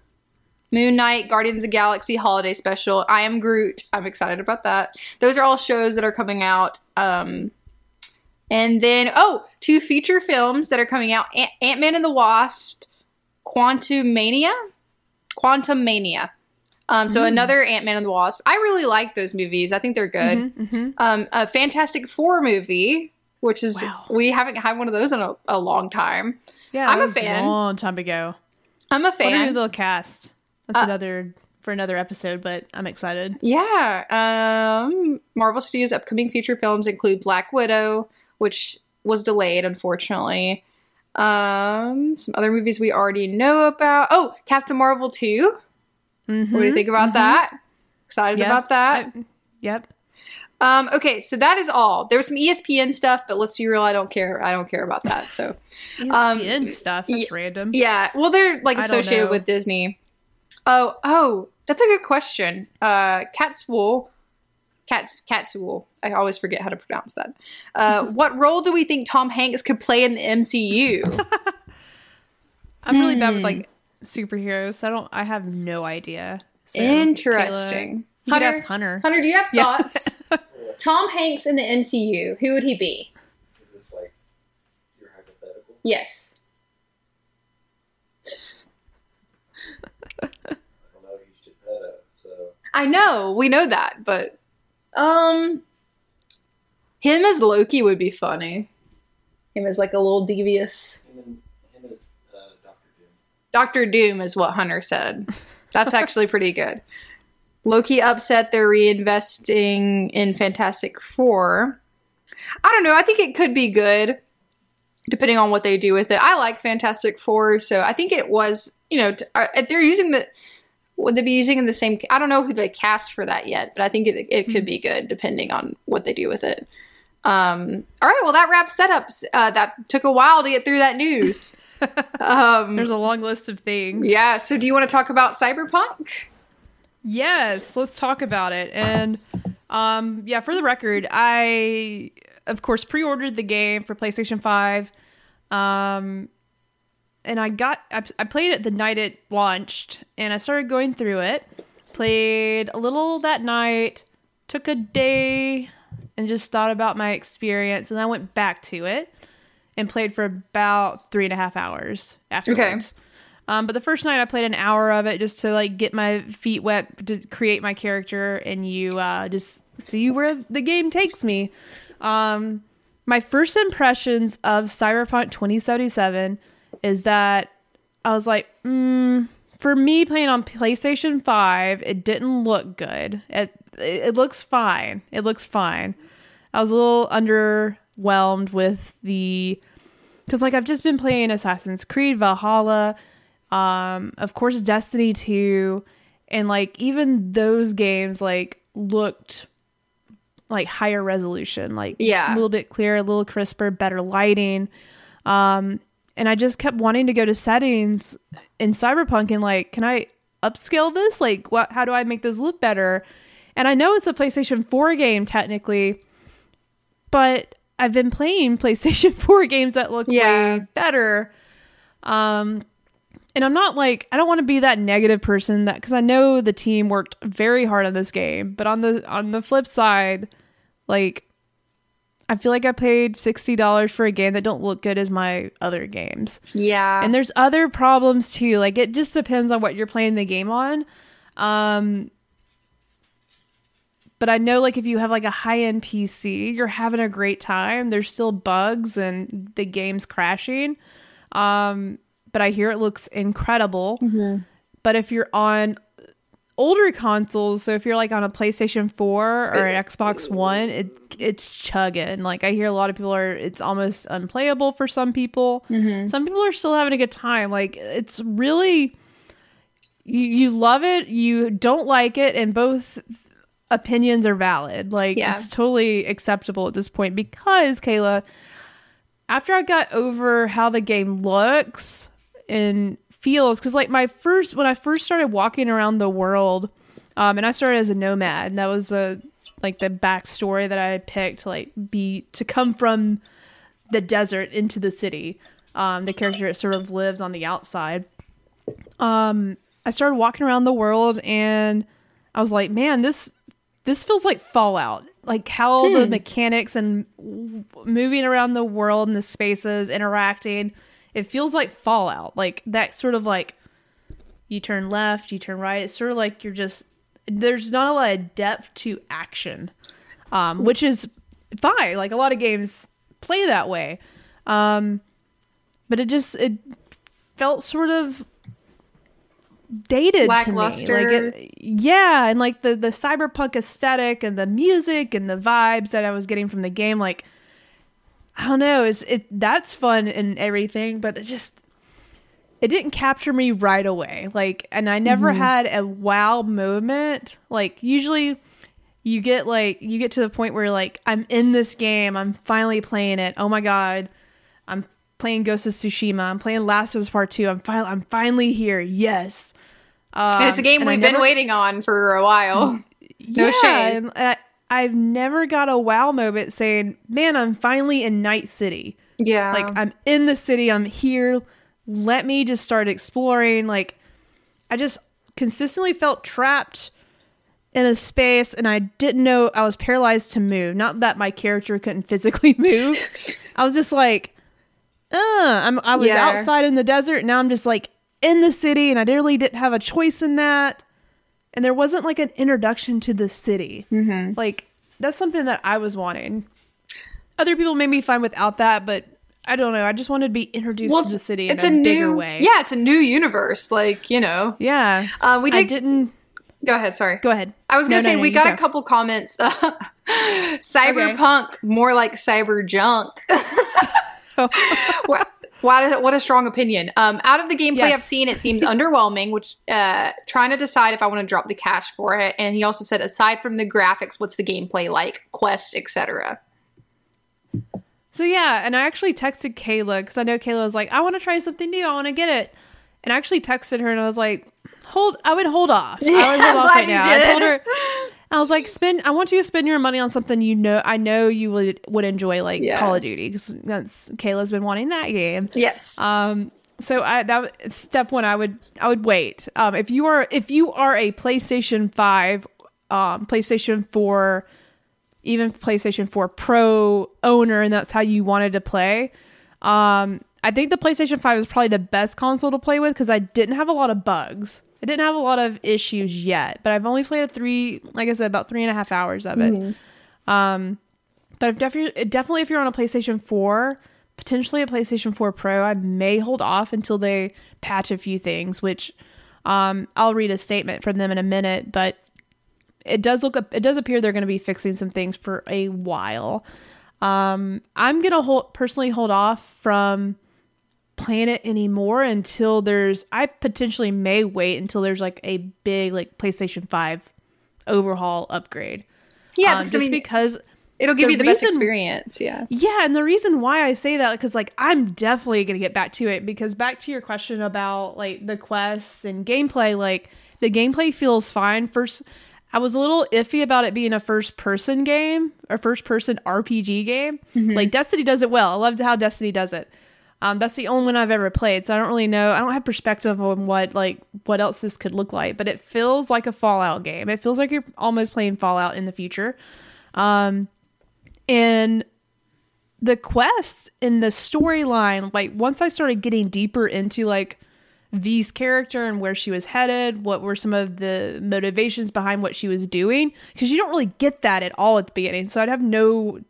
Moon Knight, Guardians of the Galaxy Holiday Special. I am Groot. I'm excited about that. Those are all shows that are coming out. Um, and then oh, two feature films that are coming out: Ant Man and the Wasp, Quantumania, Quantum Mania. Um, so another Ant Man and the Wasp. I really like those movies. I think they're good Mhm, mhm. um, a Fantastic Four movie, which is Wow. we haven't had one of those in a, a long time. Yeah, I'm a fan. A long time ago. I'm a fan. What are fan. the cast? That's Uh, another for another episode, but I'm excited. yeah. Um, Marvel Studios' upcoming feature films include Black Widow, which was delayed, unfortunately. Um, some other movies we already know about. Oh, Captain Marvel 2. What do you think about that? Excited Yeah. about that? I- yep. Um, okay, so that is all. There was some ESPN stuff, but let's be real, I don't care. I don't care about that. So Um, ESPN stuff. That's y- random. Yeah, well, they're like associated with Disney. Oh, oh, that's a good question. Uh, Catswool, Cats, Cats wool. I always forget how to pronounce that. Uh, what role do we think Tom Hanks could play in the MCU? I'm really bad with Hmm. like superheroes. I don't. I have no idea. So, Interesting. Kayla, you could ask Hunter. Hunter, do you have Yeah. Thoughts? Tom Hanks in the MCU. Who would he be? Is this like your hypothetical? Yes. I don't know. He's Geppetto, so I know, we know that, but um him as Loki would be funny. Him as like a little devious him and him and uh, Doctor Doom. Doctor Doom is what Hunter said. That's actually pretty good. Loki upset they're reinvesting in Fantastic Four. I don't know. I think it could be good, depending on what they do with it. I like Fantastic Four, so I think it was. You know, they're using the. Would they be using the same? I don't know who they cast for that yet, but I think it, it could be good depending on what they do with it. Um, all right, well that wraps up. Uh, that took a while to get through that news. Um, There's a long list of things. yeah. So, do you want to talk about Cyberpunk? Yes, let's talk about it. And Um, yeah, for the record, I of course pre-ordered the game for PlayStation 5. Um and I got I, I played it the night it launched and I started going through it. Played a little that night, took a day and just thought about my experience and then I went back to it and played for about three and a half hours afterwards. Um, but the first night I played an hour of it just to like get my feet wet to create my character and you uh, just see where the game takes me. Um, my first impressions of Cyberpunk 2077 is that I was like, mm, for me playing on PlayStation 5, it didn't look good. It it looks fine. It looks fine. I was a little underwhelmed with the because like I've just been playing Assassin's Creed Valhalla, um, of course Destiny 2, and like even those games like looked like higher resolution, like Yeah. a little bit clearer, a little crisper, better lighting. Um, and I just kept wanting to go to settings in Cyberpunk and like, can I upscale this? Like, what? How do I make this look better? And I know it's a PlayStation 4 game technically, but I've been playing PlayStation 4 games that look Yeah. way better. Um, and I'm not like I don't want to be that negative person that because I know the team worked very hard on this game, but on the on the flip side, like I feel like I paid sixty dollars for a game that don't look good as my other games. Yeah. And there's other problems too. Like it just depends on what you're playing the game on. Um but I know like if you have like a high-end PC, you're having a great time. There's still bugs and the game's crashing. Um but I hear it looks incredible. Mm-hmm. But if you're on older consoles, so if you're like on a PlayStation 4 or an Xbox One, it it's chugging. Like I hear a lot of people are it's almost unplayable for some people. Mm-hmm. Some people are still having a good time. Like it's really you you love it, you don't like it, and both opinions are valid. Like Yeah. it's totally acceptable at this point because Kayla, after I got over how the game looks and feels, because like my first when I first started walking around the world, um, and I started as a nomad, and that was a like the backstory that I picked to like be to come from the desert into the city. Um, the character that sort of lives on the outside. Um, I started walking around the world and I was like, man, this this feels like Fallout. Like how the mechanics and w- moving around the world and the spaces, interacting, it feels like Fallout. Like that sort of like you turn left, you turn right. It's sort of like you're just there's not a lot of depth to action, um, which is fine. Like a lot of games play that way, um, but it just it felt sort of dated to me. Like it, yeah, and like the the cyberpunk aesthetic and the music and the vibes that I was getting from the game, like I don't know, is it that's fun and everything, but it just it didn't capture me right away. Like, and I never had a wow moment. Like, usually you get like you get to the point where like I'm in this game, I'm finally playing it. Oh my god, I'm playing Ghost of Tsushima. I'm playing Last of Us Part Two. I'm finally I'm finally here. Yes. Um, and it's a game we've been waiting on for a while. No yeah, shade. and I, I've never got a wow moment saying, "Man, I'm finally in Night City." yeah. Like I'm in the city, I'm here. Let me just start exploring. Like I just consistently felt trapped in a space and I didn't know I was paralyzed to move. Not that my character couldn't physically move. I was just like, uh, I'm I was Yeah. outside in the desert, now I'm just like in the city and I really didn't have a choice in that. And there wasn't like an introduction to the city. Mm-hmm. Like that's something that I was wanting. Other people may be fine without that, but I don't know. I just wanted to be introduced to the city in it's a, a, new, bigger way. Yeah, it's a new universe. Like you know. yeah. Uh, we I did. didn't. Go ahead. Sorry. Go ahead. I was gonna No, no, say no, we got go. a couple comments. Cyberpunk, more like cyber junk. what, what, a, what a strong opinion. Um, out of the gameplay Yes. I've seen, it seems underwhelming. Which uh, trying to decide if I want to drop the cash for it. And he also said, aside from the graphics, what's the gameplay like? Quest, etc. So yeah, and I actually texted Kayla because I know Kayla was like, "I want to try something new. I want to get it." And I actually texted her and I was like, "Hold, I would hold off. I would hold off right now." I did. told her, I was like, spend. I want you to spend your money on something you know. I know you would would enjoy, like Yeah. Call of Duty, because that's Kayla's been wanting that game. Yes. Um, so I that step one, I would I would wait. Um, if you are if you are a PlayStation Five, um, PlayStation Four, even PlayStation Four Pro owner, and that's how you wanted to play. Um, I think the PlayStation Five is probably the best console to play with because I didn't have a lot of bugs. I didn't have a lot of issues yet, but I've only played three, like I said, about three and a half hours of it. Um, but if definitely, definitely, if you're on a PlayStation 4, potentially a PlayStation 4 Pro, I may hold off until they patch a few things, which um, I'll read a statement from them in a minute. But it does look, it does appear they're going to be fixing some things for a while. Um, I'm gonna hold personally hold off from playing it anymore until there's. I potentially may wait until there's like a big like PlayStation 5 overhaul upgrade. yeah, Um, because I just mean, because it'll give the you the best experience. Yeah. yeah, and the reason why I say that because like I'm definitely gonna get back to it because back to your question about like the quests and gameplay, like the gameplay feels fine. First, I was a little iffy about it being a first person game or first person RPG game. Like Destiny does it well. I loved how Destiny does it. Um, that's the only one I've ever played, so I don't really know. I don't have perspective on what like what else this could look like, but it feels like a Fallout game. It feels like you're almost playing Fallout in the future. Um, and the quests in the storyline, like once I started getting deeper into like V's character and where she was headed, what were some of the motivations behind what she was doing, because you don't really get that at all at the beginning. So I'd have no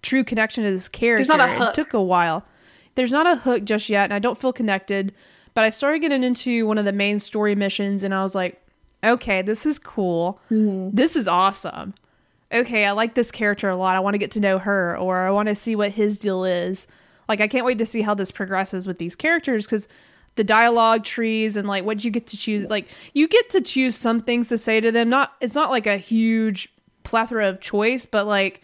true connection to this character. not a It took a while. There's not a hook just yet, and I don't feel connected. But I started getting into one of the main story missions, and I was like, okay, this is cool. Mm-hmm. This is awesome okay, I like this character a lot. I want to get to know her, or I want to see what his deal is. Like, I can't wait to see how this progresses with these characters because the dialogue trees and like what you get to choose, like you get to choose some things to say to them. Not, it's not like a huge plethora of choice, but like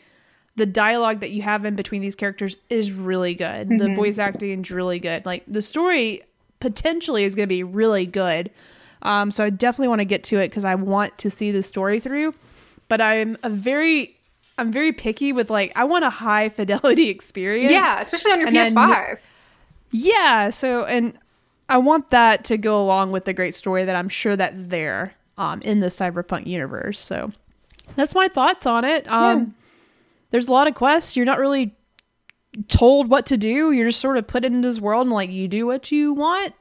the dialogue that you have in between these characters is really good. The voice acting is really good. Like the story potentially is going to be really good. Um, so I definitely want to get to it because I want to see the story through. But I'm a very, I'm very picky with like I want a high fidelity experience. Yeah, especially on your And PS5. Yeah. So and I want that to go along with the great story that I'm sure that's there um, in the cyberpunk universe. So that's my thoughts on it. Um, There's a lot of quests. You're not really told what to do. You're just sort of put into this world and like you do what you want.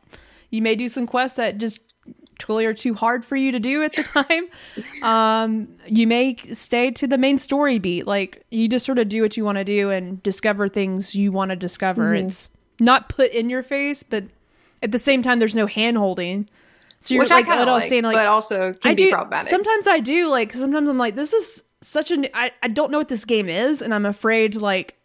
You may do some quests that just totally are too hard for you to do at the time. um, you may stay to the main story beat. Like you just sort of do what you want to do and discover things you want to discover. Mm-hmm. It's not put in your face, but at the same time, there's no hand holding. So you're Which like I kind of like, saying, like but also can I be do problematic. sometimes I do like. sometimes I'm like this is such a I, I don't know what this game is and I'm afraid like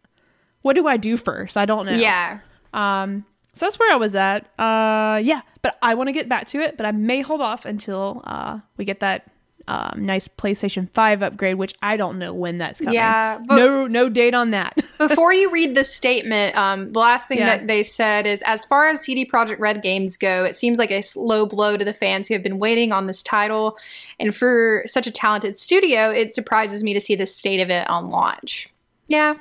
what do I do first? I don't know. yeah. Um so that's where I was at. Uh yeah, but I want to get back to it, but I may hold off until uh we get that um nice PlayStation 5 upgrade which I don't know when that's coming. Yeah, no no date on that. Before you read the statement, um, the last thing Yeah. that they said is as far as CD Projekt Red games go, it seems like a slow blow to the fans who have been waiting on this title. And for such a talented studio, it surprises me to see the state of it on launch. Yeah.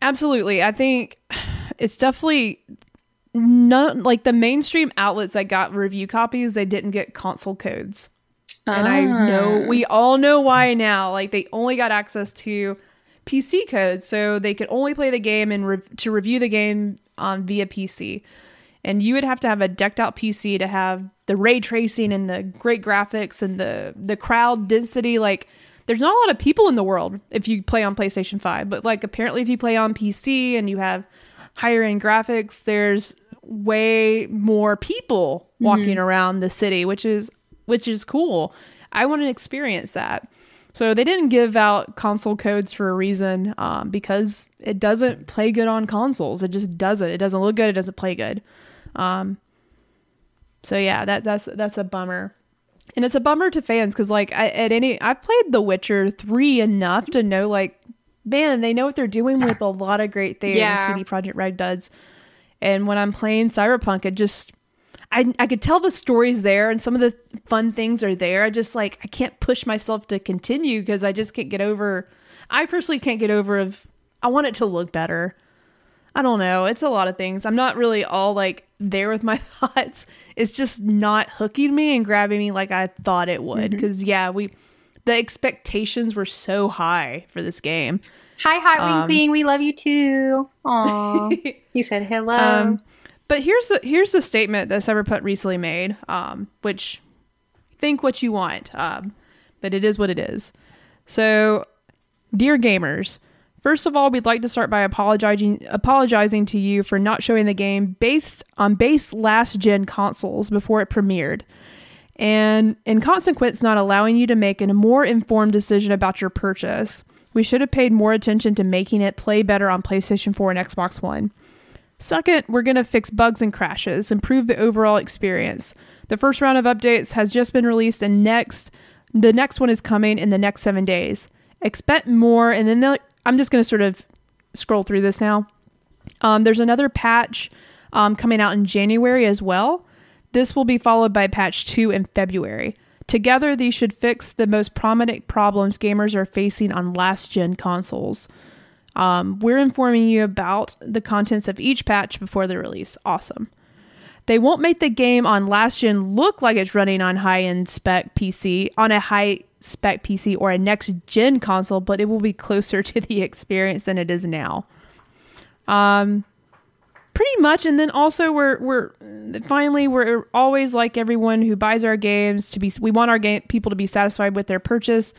Absolutely. I think it's definitely not like the mainstream outlets that got review copies, they didn't get console codes. And I know ah. we all know why now. Like they only got access to PC code, so they could only play the game and re- to review the game on via PC. And you would have to have a decked out PC to have the ray tracing and the great graphics and the the crowd density. Like there's not a lot of people in the world if you play on PlayStation 5, but like apparently if you play on PC and you have higher end graphics, there's way more people walking mm-hmm. around the city, which is which is cool. I want to experience that. So they didn't give out console codes for a reason, um, because it doesn't play good on consoles. It just doesn't. It doesn't look good. It doesn't play good. Um, so yeah, that that's that's a bummer, and it's a bummer to fans because like I, at any I've played The Witcher three enough to know like man they know what they're doing with a lot of great things. Yeah. CD Projekt Red does, and when I'm playing Cyberpunk, it just I I could tell the stories there and some of the fun things are there. I just like I can't push myself to continue because I just can't get over. I personally can't get over of I want it to look better. I don't know. It's a lot of things. I'm not really all like there with my thoughts. It's just not hooking me and grabbing me like I thought it would. Because yeah, we the expectations were so high for this game. Hi, Hot Wing Um, Queen. We love you too. Aw. he said hello. Um, but here's the here's the statement that Cyberpunk recently made, um, which think what you want, um, but it is what it is. So, dear gamers, first of all, we'd like to start by apologizing apologizing to you for not showing the game based on base last gen consoles before it premiered. And in consequence, not allowing you to make a more informed decision about your purchase. We should have paid more attention to making it play better on PlayStation 4 and Xbox One. Second, we're going to fix bugs and crashes, improve the overall experience. The first round of updates has just been released, and next, the next one is coming in the next seven days. Expect more, and then I'm just going to sort of scroll through this now. Um, there's another patch um, coming out in January as well. This will be followed by patch 2 in February. Together, these should fix the most prominent problems gamers are facing on last gen consoles. Um, we're informing you about the contents of each patch before the release. Awesome. They won't make the game on last gen look like it's running on high end spec PC, on a high spec PC or a next gen console, but it will be closer to the experience than it is now. Um, pretty much, and then also we're we're finally we're always like everyone who buys our games to be. We want our game people to be satisfied with their purchase.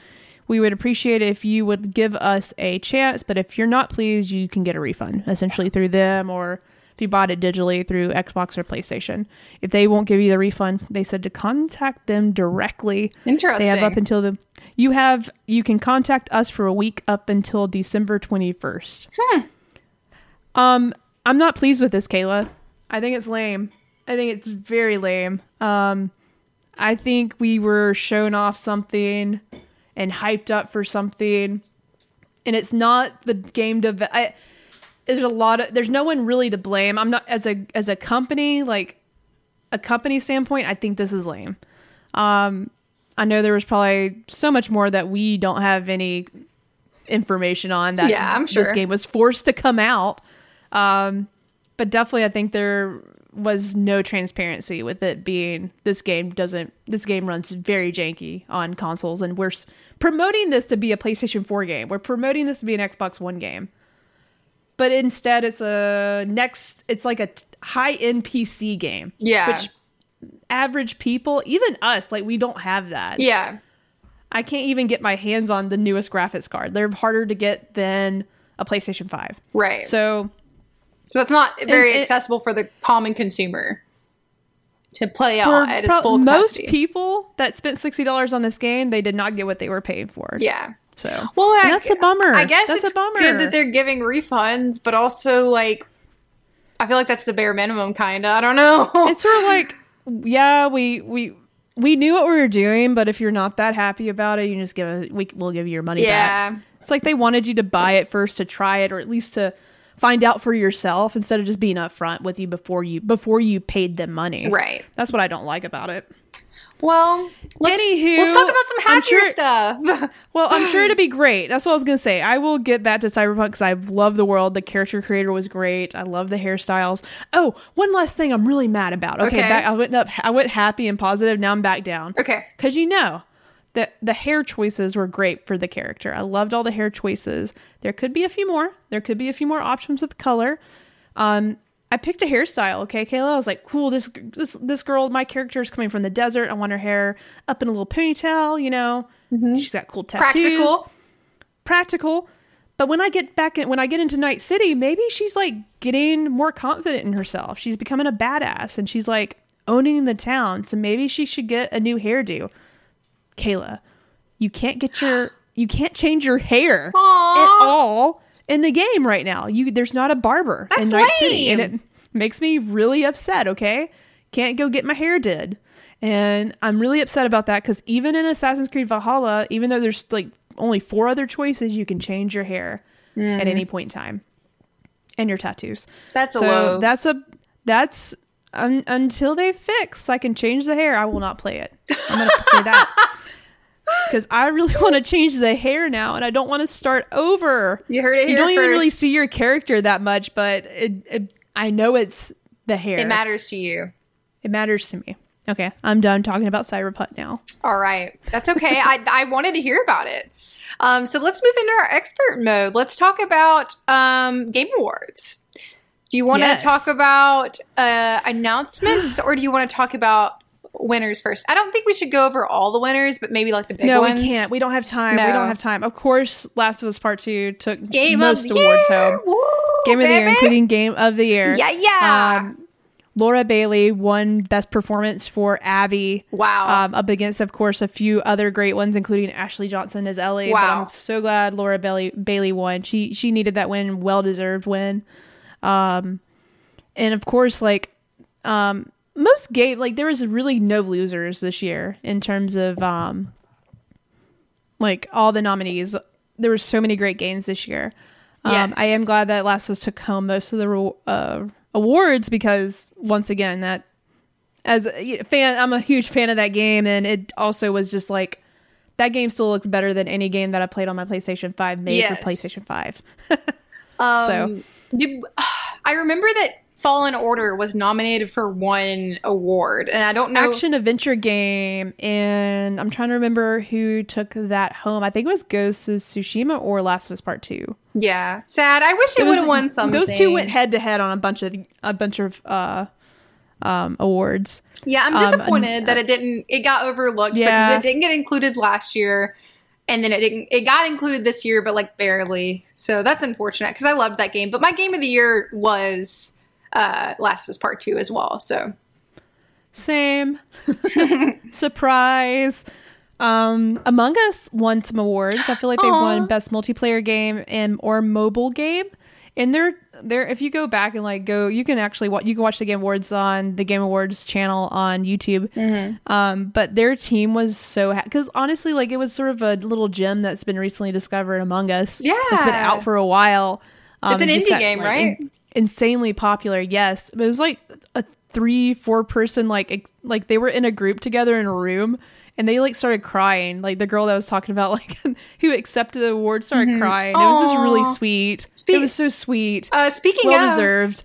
We would appreciate it if you would give us a chance, but if you're not pleased, you can get a refund essentially through them or if you bought it digitally through Xbox or PlayStation. If they won't give you the refund, they said to contact them directly. Interesting. They have up until the you have you can contact us for a week up until December 21st. Hmm. Um I'm not pleased with this, Kayla. I think it's lame. I think it's very lame. Um I think we were shown off something and hyped up for something and it's not the game dev I, there's a lot of there's no one really to blame. I'm not as a as a company like a company standpoint, I think this is lame. Um I know there was probably so much more that we don't have any information on that Yeah, I'm sure. this game was forced to come out. Um, but definitely, I think there was no transparency with it being this game doesn't this game runs very janky on consoles, and we're promoting this to be a PlayStation 4 game. We're promoting this to be an Xbox One game, but instead, it's a next. It's like a t- high end PC game. Yeah. which average people, even us, like we don't have that. yeah. I can't even get my hands on the newest graphics card. They're harder to get than a PlayStation 5. Right. So, So that's not very it- accessible for the common consumer to play out at its full most capacity. people that spent $60 on this game, they did not get what they were paying for. yeah. So Well, I- that's a bummer. I guess That's a bummer. good that they're giving refunds, but also like, I feel like that's the bare minimum, kind of. I don't know. it's sort of like yeah, we we we knew what we were doing, but if you're not that happy about it, you just give it we we'll give you your money back. yeah, It's like they wanted you to buy it first to try it or at least to find out for yourself instead of just being upfront with you before you before you paid them money. right. That's what I don't like about it. Well, let's, Anywho, let's talk about some happier sure- stuff. Well, I'm sure it'd be great. That's what I was gonna say. I will get back to Cyberpunk because I love the world. The character creator was great. I love the hairstyles. Oh, one last thing I'm really mad about. Okay, Okay. back, I went up. I went happy and positive. Now I'm back down. okay. Because you know that the hair choices were great for the character. I loved all the hair choices. There could be a few more. There could be a few more options with color. Um, I picked a hairstyle. Okay, Kayla. I was like, cool. This this this girl, my character is coming from the desert. I want her hair up in a little ponytail. You know, she's got cool tattoos Practical. practical. But when I get back in, when I get into Night City, maybe she's like getting more confident in herself. She's becoming a badass and she's like owning the town. So maybe she should get a new hairdo. Kayla, you can't get your you can't change your hair Aw. at all in the game right now. You there's not a barber That's in Night City, and it makes me really upset. Okay, can't go get my hair did, and I'm really upset about that because even in Assassin's Creed Valhalla, even though there's like only four other choices, you can change your hair at any mm. point in time, and your tattoos. That's a so low. that's a that's un- until they fix, I can change the hair. I will not play it. I'm gonna say that because I really want to change the hair now, and I don't want to start over. You heard it You don't even really see your character that much, but it, it, I know it's the hair. It matters to you. It matters to me. Okay, I'm done talking about Cyberpunk now. All right. That's okay. I, I wanted to hear about it. Um, so let's move into our expert mode. Let's talk about um, Game Awards. Do you want to Yes. talk about uh, announcements or do you want to talk about winners first? I don't think we should go over all the winners, but maybe like the big no, ones. we can't. We don't have time. We don't have time. Of course, Last of Us Part Two took Game most of the awards year. home. Woo, Game of the year, including Game of the Year. Yeah, yeah. Um, Laura Bailey won Best Performance for Abby. Wow. Um, up against, of course, a few other great ones, including Ashley Johnson as Ellie. But Wow. I'm so glad Laura Bailey Bailey won. She she needed that win, well deserved win. Um, and of course, like um, most game, like there was really no losers this year in terms of um, like all the nominees. There were so many great games this year. Um, Yes. I am glad that Last of Us took home most of the uh, awards because once again, that as a fan, I'm a huge fan of that game, and it also was just like that game still looks better than any game that I played on my PlayStation Five made Yes. for PlayStation Five. Um, So- do- I remember that Fallen Order was nominated for one award, and I don't know. Action adventure game, and I'm trying to remember who took that home. I think it was Ghost of Tsushima or Last of Us Part Two. Yeah, sad. I wish it, would have won something. Those two went head to head on a bunch of a bunch of uh, um, awards. Yeah, I'm Um, disappointed and- that it didn't. It got overlooked Yeah. because it didn't get included last year, and then it didn't. It got included this year, but like barely. So that's unfortunate because I loved that game. But my game of the year was uh, Last of Us Part Two as well. So Same. Surprise. Um, Among Us won some awards. I feel like they Aw. won best multiplayer game and or mobile game. And they're they're if you go back and like go, you can actually watch you can watch the Game Awards on the Game Awards channel on YouTube. Mm-hmm. Um, but their team was so because honestly, like it was sort of a little gem that's been recently discovered Among Us. yeah, it's been out for a while. Um, It's an indie got, game, like, right? in- insanely popular. Yes, but it was like a three, four person like ex- like they were in a group together in a room. And they like started crying. Like the girl that was talking about, like who accepted the award, started crying. It was just really Mm-hmm. Sweet. Speak- it was so sweet. uh, speaking well of, deserved.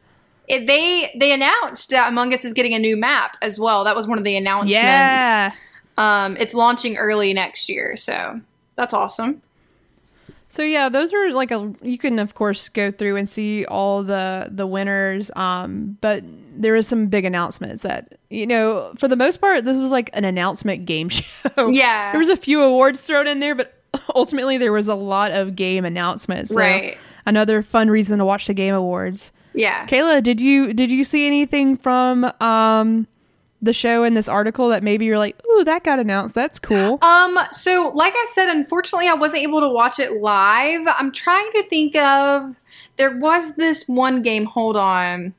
it, they they announced that Among Us is getting a new map as well. That was one of the announcements. Yeah. Um, it's launching early next year, so that's awesome. So yeah, those are like a you can of course go through and see all the the winners um but there is some big announcements that you know for the most part this was like an announcement game show. Yeah. There was a few awards thrown in there but ultimately there was a lot of game announcements. So Right. Another fun reason to watch the game awards. Yeah. Kayla, did you did you see anything from um the show in this article that maybe you're like, "Ooh, that got announced. That's cool." Um, so like I said, unfortunately I wasn't able to watch it live. I'm trying to think of there was this one game, hold on.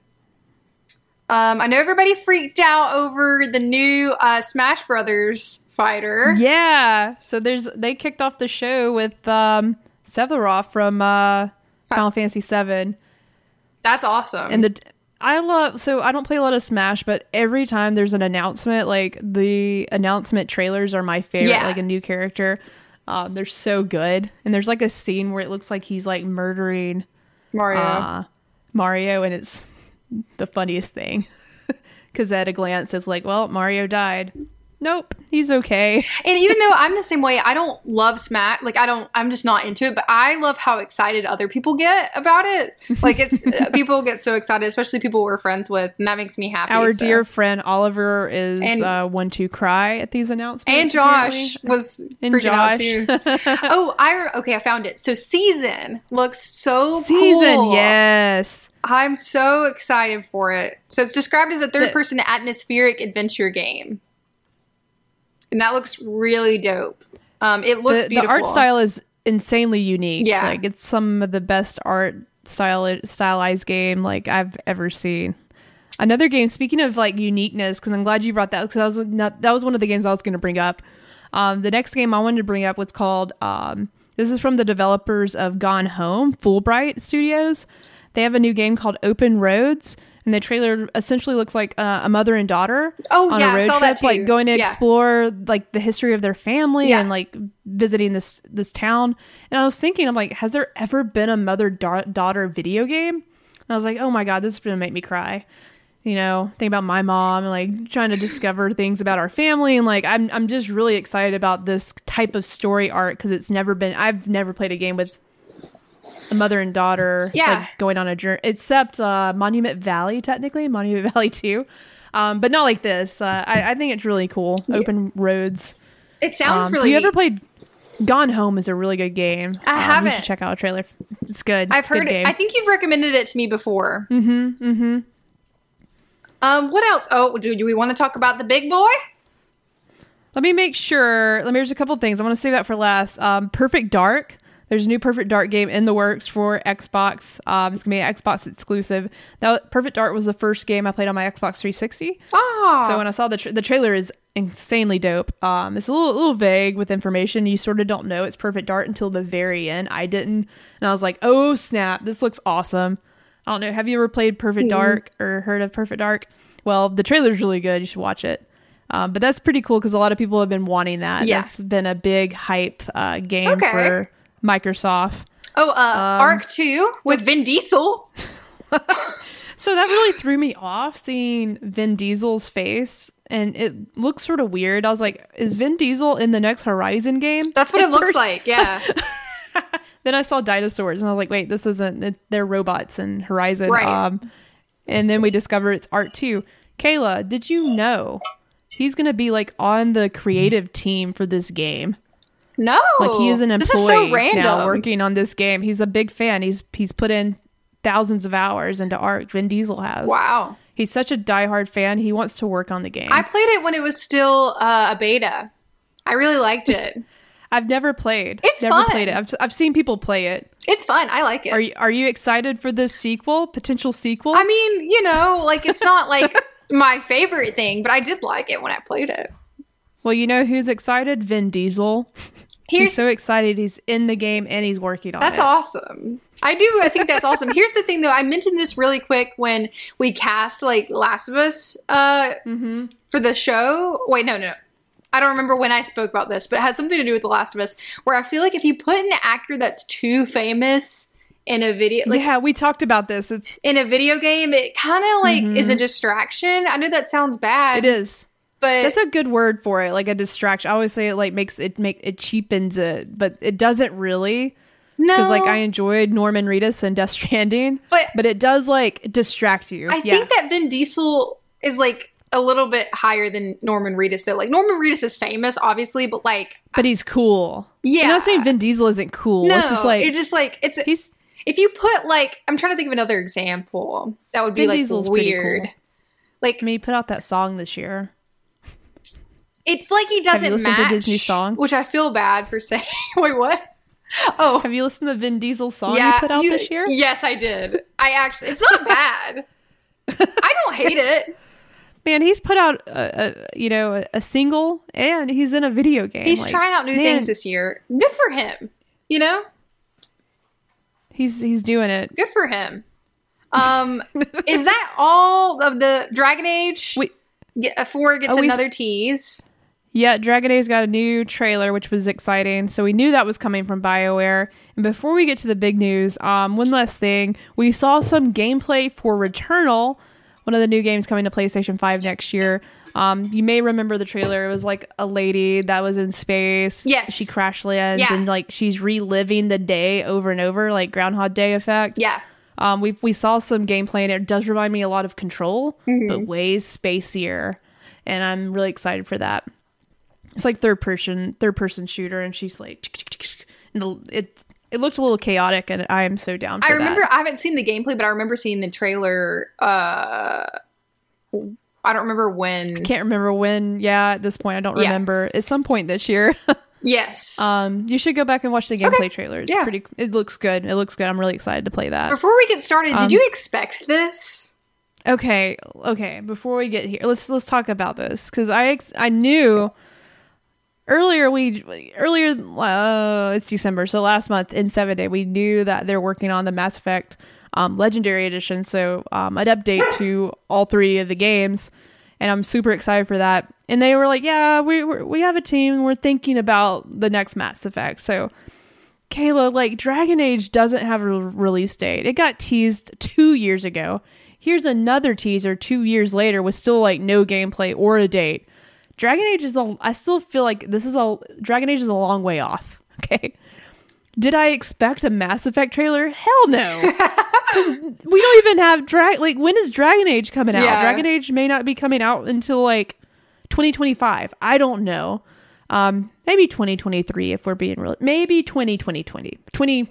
Um, I know everybody freaked out over the new uh, Smash Brothers fighter. Yeah. So there's they kicked off the show with um Sephiroth from uh Final Fantasy 7 That's awesome. and the I love so I don't play a lot of Smash but every time there's an announcement like the announcement trailers are my favorite Yeah. like a new character. Um they're so good and there's like a scene where it looks like he's like murdering Mario. uh Mario and it's the funniest thing. Cuz at a glance it's like, well, Mario died. Nope, he's okay. And even though I'm the same way, I don't love Smash. Like I don't, I'm just not into it. But I love how excited other people get about it. Like it's people get so excited, especially people we're friends with, and that makes me happy. Our so. dear friend Oliver is And- uh, one to cry at these announcements. and Josh was And freaking out too. oh, I okay, I found it. So season looks so Season, cool. yes. I'm so excited for it. So it's described as a third-person atmospheric adventure game, and that looks really dope. Um, it looks The, the art style is insanely unique. Yeah. like it's some of the best art style stylized game like I've ever seen. Another game. Speaking of like uniqueness, because I'm glad you brought that because that was not, that was one of the games I was going to bring up. Um, the next game I wanted to bring up was called. Um, this is from the developers of Gone Home, Fullbright Studios. They have a new game called Open Roads, and the trailer essentially looks like uh, a mother and daughter Oh, on yeah, a road trip, like going to Yeah. explore like the history of their family Yeah. and like visiting this this town. And I was thinking, I'm like, has there ever been a mother da- daughter video game? And I was like, oh my god, this is gonna make me cry. You know, think about my mom and like trying to discover things about our family, and like I'm I'm just really excited about this type of story art because it's never been I've never played a game with a mother and daughter Yeah. like, going on a journey except uh monument valley technically monument valley 2 um but not like this uh, I, I think it's really cool open roads It sounds um, really. have you ever played gone home is a really good game I Um, haven't. should check out a trailer it's good I've It's a good heard it. I think you've recommended it to me before. Mm-hmm. Mm-hmm. Um, what else? Oh, do, do we want to talk about the big boy? Let me make sure. Let me. There's a couple things I want to save that for last. Um, Perfect Dark. There's a new Perfect Dark game in the works for Xbox. Um, it's gonna be an Xbox exclusive. Now, Perfect Dark was the first game I played on my Xbox 360. Ah, So when I saw the tra- the trailer is insanely dope. Um, it's a little, a little vague with information. You sort of don't know it's Perfect Dark until the very end. I didn't, and I was like, oh snap, this looks awesome. I don't know. Have you ever played Perfect Dark or heard of Perfect Dark? Well, the trailer's really good. You should watch it. Um, but that's pretty cool because a lot of people have been wanting that. Yeah. That's been a big hype uh, game Okay. for Microsoft. oh, uh, um, Ark Two with Vin Diesel. So that really threw me off seeing Vin Diesel's face, and it looks sort of weird. I was like, "Is Vin Diesel in the next Horizon game?" That's what At it looks first. like. Yeah, Then I saw dinosaurs, and I was like, "Wait, this isn't. it- They're robots in Horizon." Right. Um, and then we discover it's Ark 2. Kayla, did you know he's gonna be like on the creative team for this game? No, Like he is an This employee is so now working on this game. He's a big fan. He's he's put in thousands of hours into Ark. Vin Diesel has. Wow, He's such a diehard fan. He wants to work on the game. I played it when it was still uh, a beta. I really liked it. I've never played. It's never fun. played it. I've, I've seen people play it. It's fun. I like it. Are you are you excited for this sequel? Potential sequel? I mean, you know, like it's not like my favorite thing, but I did like it when I played it. well, you know who's excited? Vin Diesel. He's so excited. He's in the game and he's working on That's it. That's awesome. I do. I think that's awesome. Here's the thing, though. I mentioned this really quick when we cast like Last of Us uh, Mm-hmm. for the show. Wait, no, no, no. I don't remember when I spoke about this, but it had something to do with The Last of Us. Where I feel like if you put an actor that's too famous in a video, like yeah, we talked about this. It's in a video game, it kind of like is a distraction. I know that sounds bad. Mm-hmm. it is. But That's a good word for it. Like a distraction. I always say it like makes it make it cheapens it, but it doesn't really. no, Because like I enjoyed Norman Reedus and Death Stranding, But- but it does like distract you. I yeah. think that Vin Diesel is like a little bit higher than Norman Reedus. Though, like Norman Reedus is famous, obviously, but like but he's cool. Yeah. I'm not saying Vin Diesel isn't cool. no, it's just like it's just like it's he's if you put like I'm trying to think of another example that would be Vin like Diesel's weird. cool. Like he put out that song this year. It's like he doesn't listened to Disney song? which I feel bad for saying. Wait, what? Oh, Have you listened to the Vin Diesel song yeah, he put out you- this year? Yes, I did. I actually, it's not bad. I don't hate it. Man, he's put out a, a you know a, a single and he's in a video game. He's Like, trying out new man, things this year. Good for him. You know, He's he's doing it. good for him. Um, is that all of the Dragon Age? Get, before it gets Oh, another tease. Yeah, Dragon Age got a new trailer, which was exciting. So we knew that was coming from BioWare. And before we get to the big news, um, one last thing. We saw some gameplay for Returnal, one of the new games coming to PlayStation 5 next year. Um, you may remember the trailer. It was like a lady that was in space. Yes. She crash lands Yeah. and like she's reliving the day over and over, like Groundhog Day effect. Yeah. Um, we we saw some gameplay and it does remind me a lot of Control, Mm-hmm. but way spacier, and I'm really excited for that. It's like third person third person shooter, and she's like, and the- it it looked a little chaotic, and I am so down. For I remember that. I haven't seen the gameplay, but I remember seeing the trailer. Uh, I don't remember when. i Can't remember when. Yeah, at this point, I don't Yeah. remember. At some point this year, Yes. um, you should go back and watch the gameplay trailer. It's Yeah. pretty. It looks good. It looks good. I'm really excited to play that. Before we get started, um, did you expect this? Okay, okay. Before we get here, let's let's talk about this because I ex- I knew earlier we earlier uh, it's December, so last month in seven day we knew that they're working on the Mass Effect um, Legendary Edition. So um, an update to all three of the games, and I'm super excited for that. And they were like, "Yeah, we we have a team. We're thinking about the next Mass Effect." So. Kayla, like Dragon Age doesn't have a release date. It got teased two years ago. Here's another teaser two years later with still like no gameplay or a date. Dragon Age is a. I still feel like this is a Dragon Age is a long way off. Okay. Did I expect a Mass Effect trailer? Hell no. Because we don't even have drag. Like when is Dragon Age coming out? Yeah. Dragon Age may not be coming out until like 2025. I don't know. Um, maybe 2023 if we're being real. Maybe 2020, 20, 20,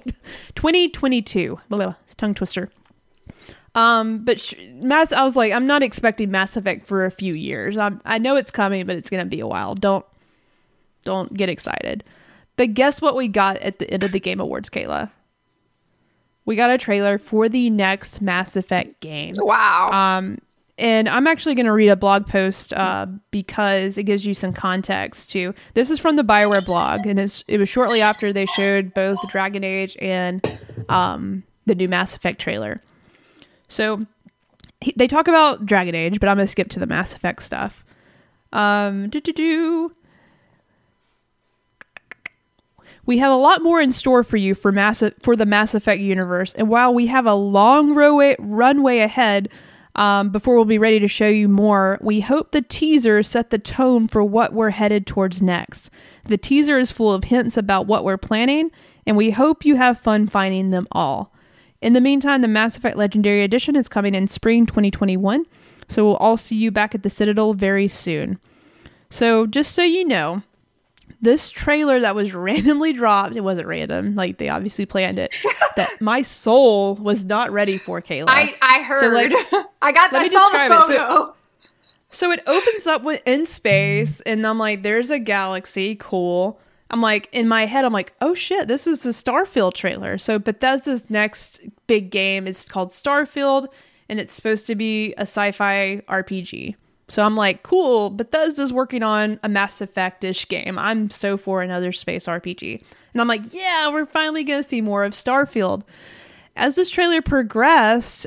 2022. Blah, it's a tongue twister. Um, but sh- Mass, I was like, I'm not expecting Mass Effect for a few years. I'm, I know it's coming, but it's gonna be a while. Don't, don't get excited. But guess what we got at the end of the Game Awards, Kayla? We got a trailer for the next Mass Effect game. Wow. Um, and I'm actually going to read a blog post uh, because it gives you some context too. This is from the Bioware blog, and it's, it was shortly after they showed both Dragon Age and um, the new Mass Effect trailer. So he, they talk about Dragon Age, but I'm going to skip to the Mass Effect stuff. Um, We have a lot more in store for you for Mass for the Mass Effect universe, and while we have a long roadway, runway ahead um, before we'll be ready to show you more, we hope the teaser set the tone for what we're headed towards next. The teaser is full of hints about what we're planning, and we hope you have fun finding them all. In the meantime, the Mass Effect Legendary Edition is coming in spring 2021, so we'll all see you back at the Citadel very soon. So, just so you know, this trailer that was randomly dropped, it wasn't random, like they obviously planned it, that my soul was not ready for Kayla. I I heard. So, like, I got. let I me describe it. So- photo. So it opens up with in space, and I'm like, "There's a galaxy, cool." I'm like, in my head, I'm like, "Oh shit, this is the Starfield trailer." So Bethesda's next big game is called Starfield, and it's supposed to be a sci-fi RPG. So I'm like, "Cool, Bethesda's working on a Mass Effect-ish game. I'm so for another space RPG." And I'm like, "Yeah, we're finally gonna see more of Starfield." As this trailer progressed,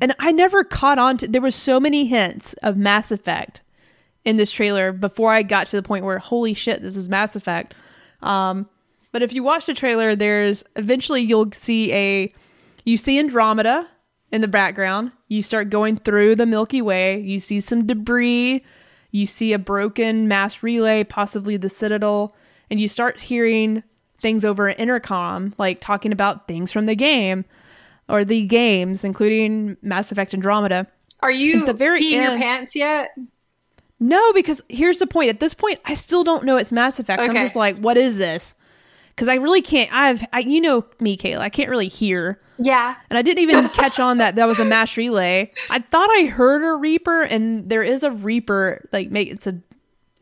and I never caught on to there was so many hints of Mass Effect in this trailer before I got to the point where holy shit, this is Mass Effect. Um, but if you watch the trailer, there's eventually you'll see a you see Andromeda in the background. You start going through the Milky Way. You see some debris. You see a broken mass relay, possibly the Citadel, and you start hearing things over an intercom, like talking about things from the game or the games, including Mass Effect Andromeda. Are you At the very peeing your pants yet? No, because here's the point. At this point, I still don't know it's Mass Effect. I'm just like, what is this? Because I really can't. I've, I, you know me, Kayla. I can't really hear, Yeah. and I didn't even catch on that that was a mass relay. I thought I heard a Reaper, and there is a Reaper. Like, make it's a,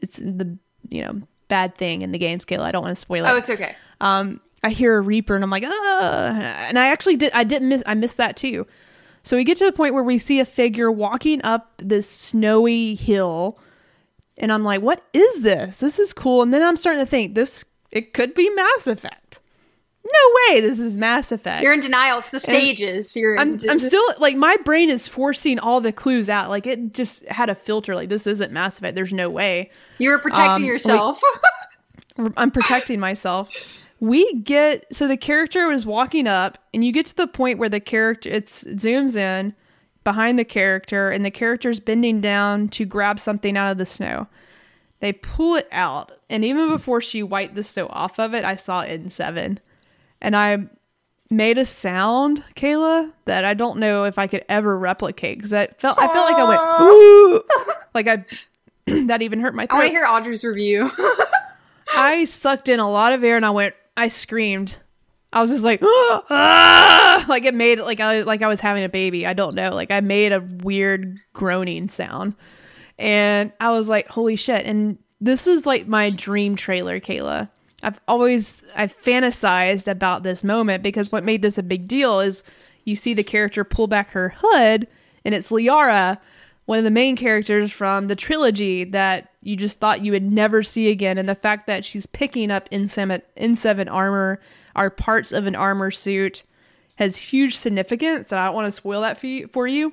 it's the you know bad thing in the game, Kayla. I don't want to spoil it. Oh, it's okay. um, I hear a reaper and I'm like, ah, and I actually did. I didn't miss. I missed that too. So we get to the point where we see a figure walking up this snowy hill, and I'm like, what is this? This is cool. And then I'm starting to think this it could be Mass Effect. No way, this is Mass Effect. You're in denial. It's the stages. You're. I'm, I'm still like my brain is forcing all the clues out. Like it just had a filter. Like this isn't Mass Effect. There's no way. You're protecting um, yourself. I'm protecting myself. We get so the character was walking up, and you get to the point where the character it's it zooms in behind the character, and the character's bending down to grab something out of the snow. They pull it out, and even before she wiped the snow off of it, I saw it N7, and I made a sound, Kayla, that I don't know if I could ever replicate because I felt I felt like I went ooh, like I that even hurt my Throat. I want to hear Audrey's review. I sucked in a lot of air and I went, I screamed. I was just like, "Ah!" like it made like I like I was having a baby. I don't know. Like I made a weird groaning sound, and I was like, holy shit! And this is like my dream trailer, Kayla. I've always I've fantasized about this moment because what made this a big deal is you see the character pull back her hood and it's Liara, one of the main characters from the trilogy that you just thought you would never see again and the fact that she's picking up N7 N7 armor are parts of an armor suit has huge significance, and I don't want to spoil that for you. For you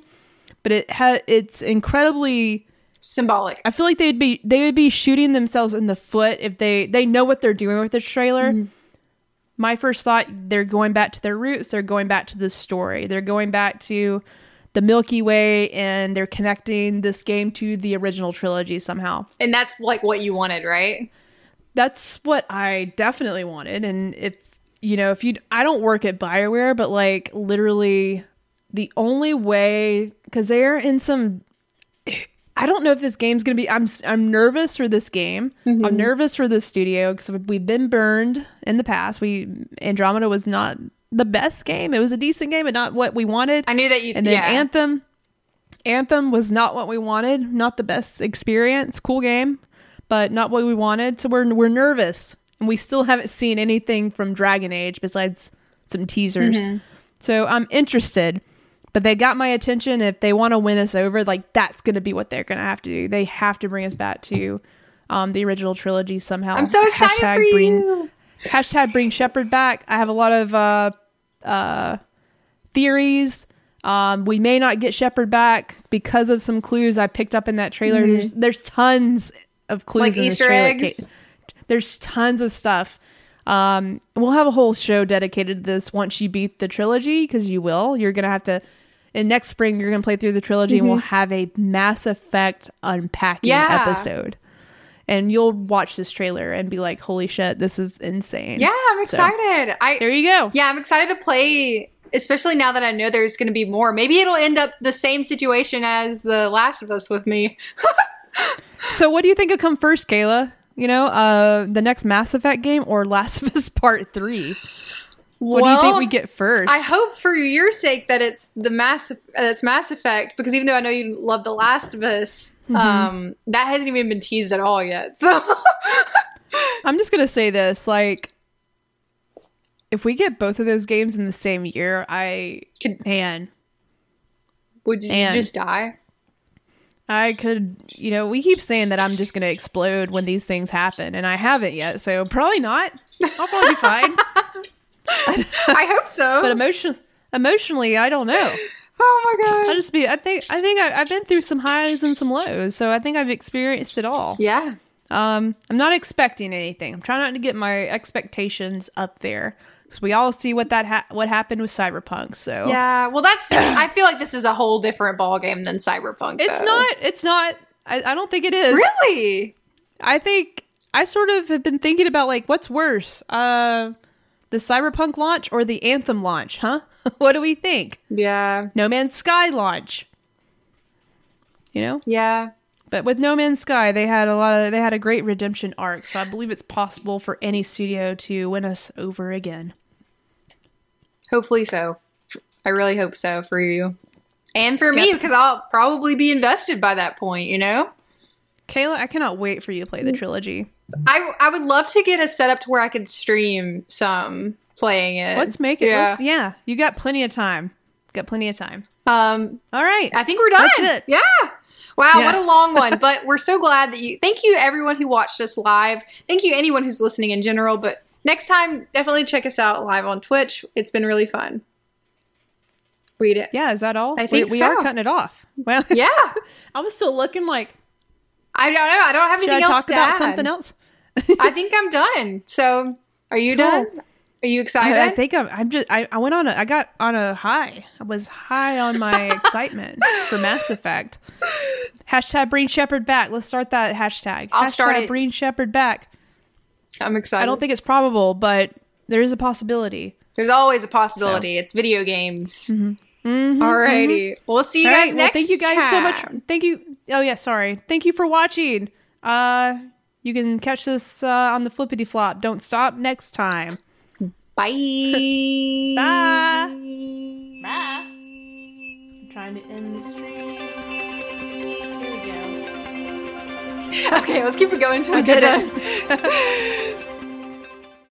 but it ha- it's incredibly Symbolic. I feel like they'd be they would be shooting themselves in the foot if they they know what they're doing with this trailer. Mm-hmm. My first thought they're going back to their roots, they're going back to the story. They're going back to the Milky Way and they're connecting this game to the original trilogy somehow. And that's like what you wanted, right? That's what I definitely wanted and if you know, if you I don't work at BioWare, but like literally the only way cuz they're in some I don't know if this game's gonna be. I'm I'm nervous for this game. Mm-hmm. I'm nervous for this studio because we've been burned in the past. We Andromeda was not the best game. It was a decent game, but not what we wanted. I knew that you and then yeah. Anthem, Anthem was not what we wanted. Not the best experience. Cool game, but not what we wanted. So we're we're nervous, and we still haven't seen anything from Dragon Age besides some teasers. So I'm interested but they got my attention. If they want to win us over, like that's going to be what they're going to have to do. They have to bring us back to um, the original trilogy somehow. I'm so excited Hashtag for bring, you. Hashtag bring Shepard back. I have a lot of uh, uh, theories. Um, we may not get Shepard back because of some clues I picked up in that trailer. There's, there's tons of clues Mm-hmm. Like Easter trailer. eggs? Kate. There's tons of stuff. Um, we'll have a whole show dedicated to this once you beat the trilogy because you will. You're gonna have to. And next spring, you're gonna play through the trilogy, and we'll have a Mass Effect unpacking Mm-hmm. Yeah. episode. And you'll watch this trailer and be like, "Holy shit, this is insane!" Yeah, I'm So, excited. I there you go. Yeah, I'm excited to play, especially now that I know there's going to be more. Maybe it'll end up the same situation as The Last of Us with me. So, what do you think will come first, Kayla? You know, uh, the next Mass Effect game or Last of Us Part Three? What do you think we get first? I hope for your sake that it's the mass that's Mass Effect because even though I know you love The Last of Us, Mm-hmm. um, that hasn't even been teased at all yet. So I'm just gonna say this: like, if we get both of those games in the same year, I Could- man, would you just die? I could. You know, we keep saying that I'm just gonna explode when these things happen, and I haven't yet, so probably not. I'll probably be fine. I hope so. But emotion, emotionally, I don't know. oh my gosh. I god. just be. I think. I think I, I've been through some highs and some lows, so I think I've experienced it all. Yeah. Um, I'm not expecting anything. I'm trying not to get my expectations up there because we all see what that ha- what happened with Cyberpunk. So Yeah. Well, that's. I feel like this is a whole different ball game than Cyberpunk. it's though. not. It's not. I, I don't think it is. really. I think I sort of have been thinking about like what's worse, uh, the Cyberpunk launch or the Anthem launch? Huh? what do we think? Yeah. No Man's Sky launch. You know, Yeah. but with No Man's Sky, they had a lot of they had a great redemption arc. So I believe it's possible for any studio to win us over again. Hopefully so. I really hope so for you. And for me, because I'll probably be invested by that point, you know? Kayla, I cannot wait for you to play the trilogy. I I would love to get a setup to where I could stream some playing it. Let's make it. Yeah. Let's, yeah, you got plenty of time. Got plenty of time. Um All right. I think we're done. That's it. Yeah. Wow, Yeah. what a long one. But we're so glad that you thank you everyone who watched us live. Thank you anyone who's listening in general, but next time definitely check us out live on Twitch. It's been really fun. Read it. Yeah, is that all? I think we, we are cutting it off. Well, Yeah. I was still looking like, I don't know. I don't have should anything I else talk to about add. something else? I think I'm done. So, are you Cool. done? Are you excited? I, I think I'm. I'm just. I, I went on. A, I got on a high. I was high on my excitement for Mass Effect. Hashtag Bring Shepard back. Let's start that hashtag. I'll hashtag start it. Bring Shepard back. I'm excited. I don't think it's probable, but there is a possibility. there's always a possibility. It's video games. Mm-hmm. Alrighty. We'll see you All guys right, well, thank you guys so much. Thank you. Oh yeah, sorry. Thank you for watching. Uh, you can catch this uh, on the flippity flop. Don't stop next time. Bye. Bye. Bye. I'm trying to end the stream. Okay, let's keep it going until we get done.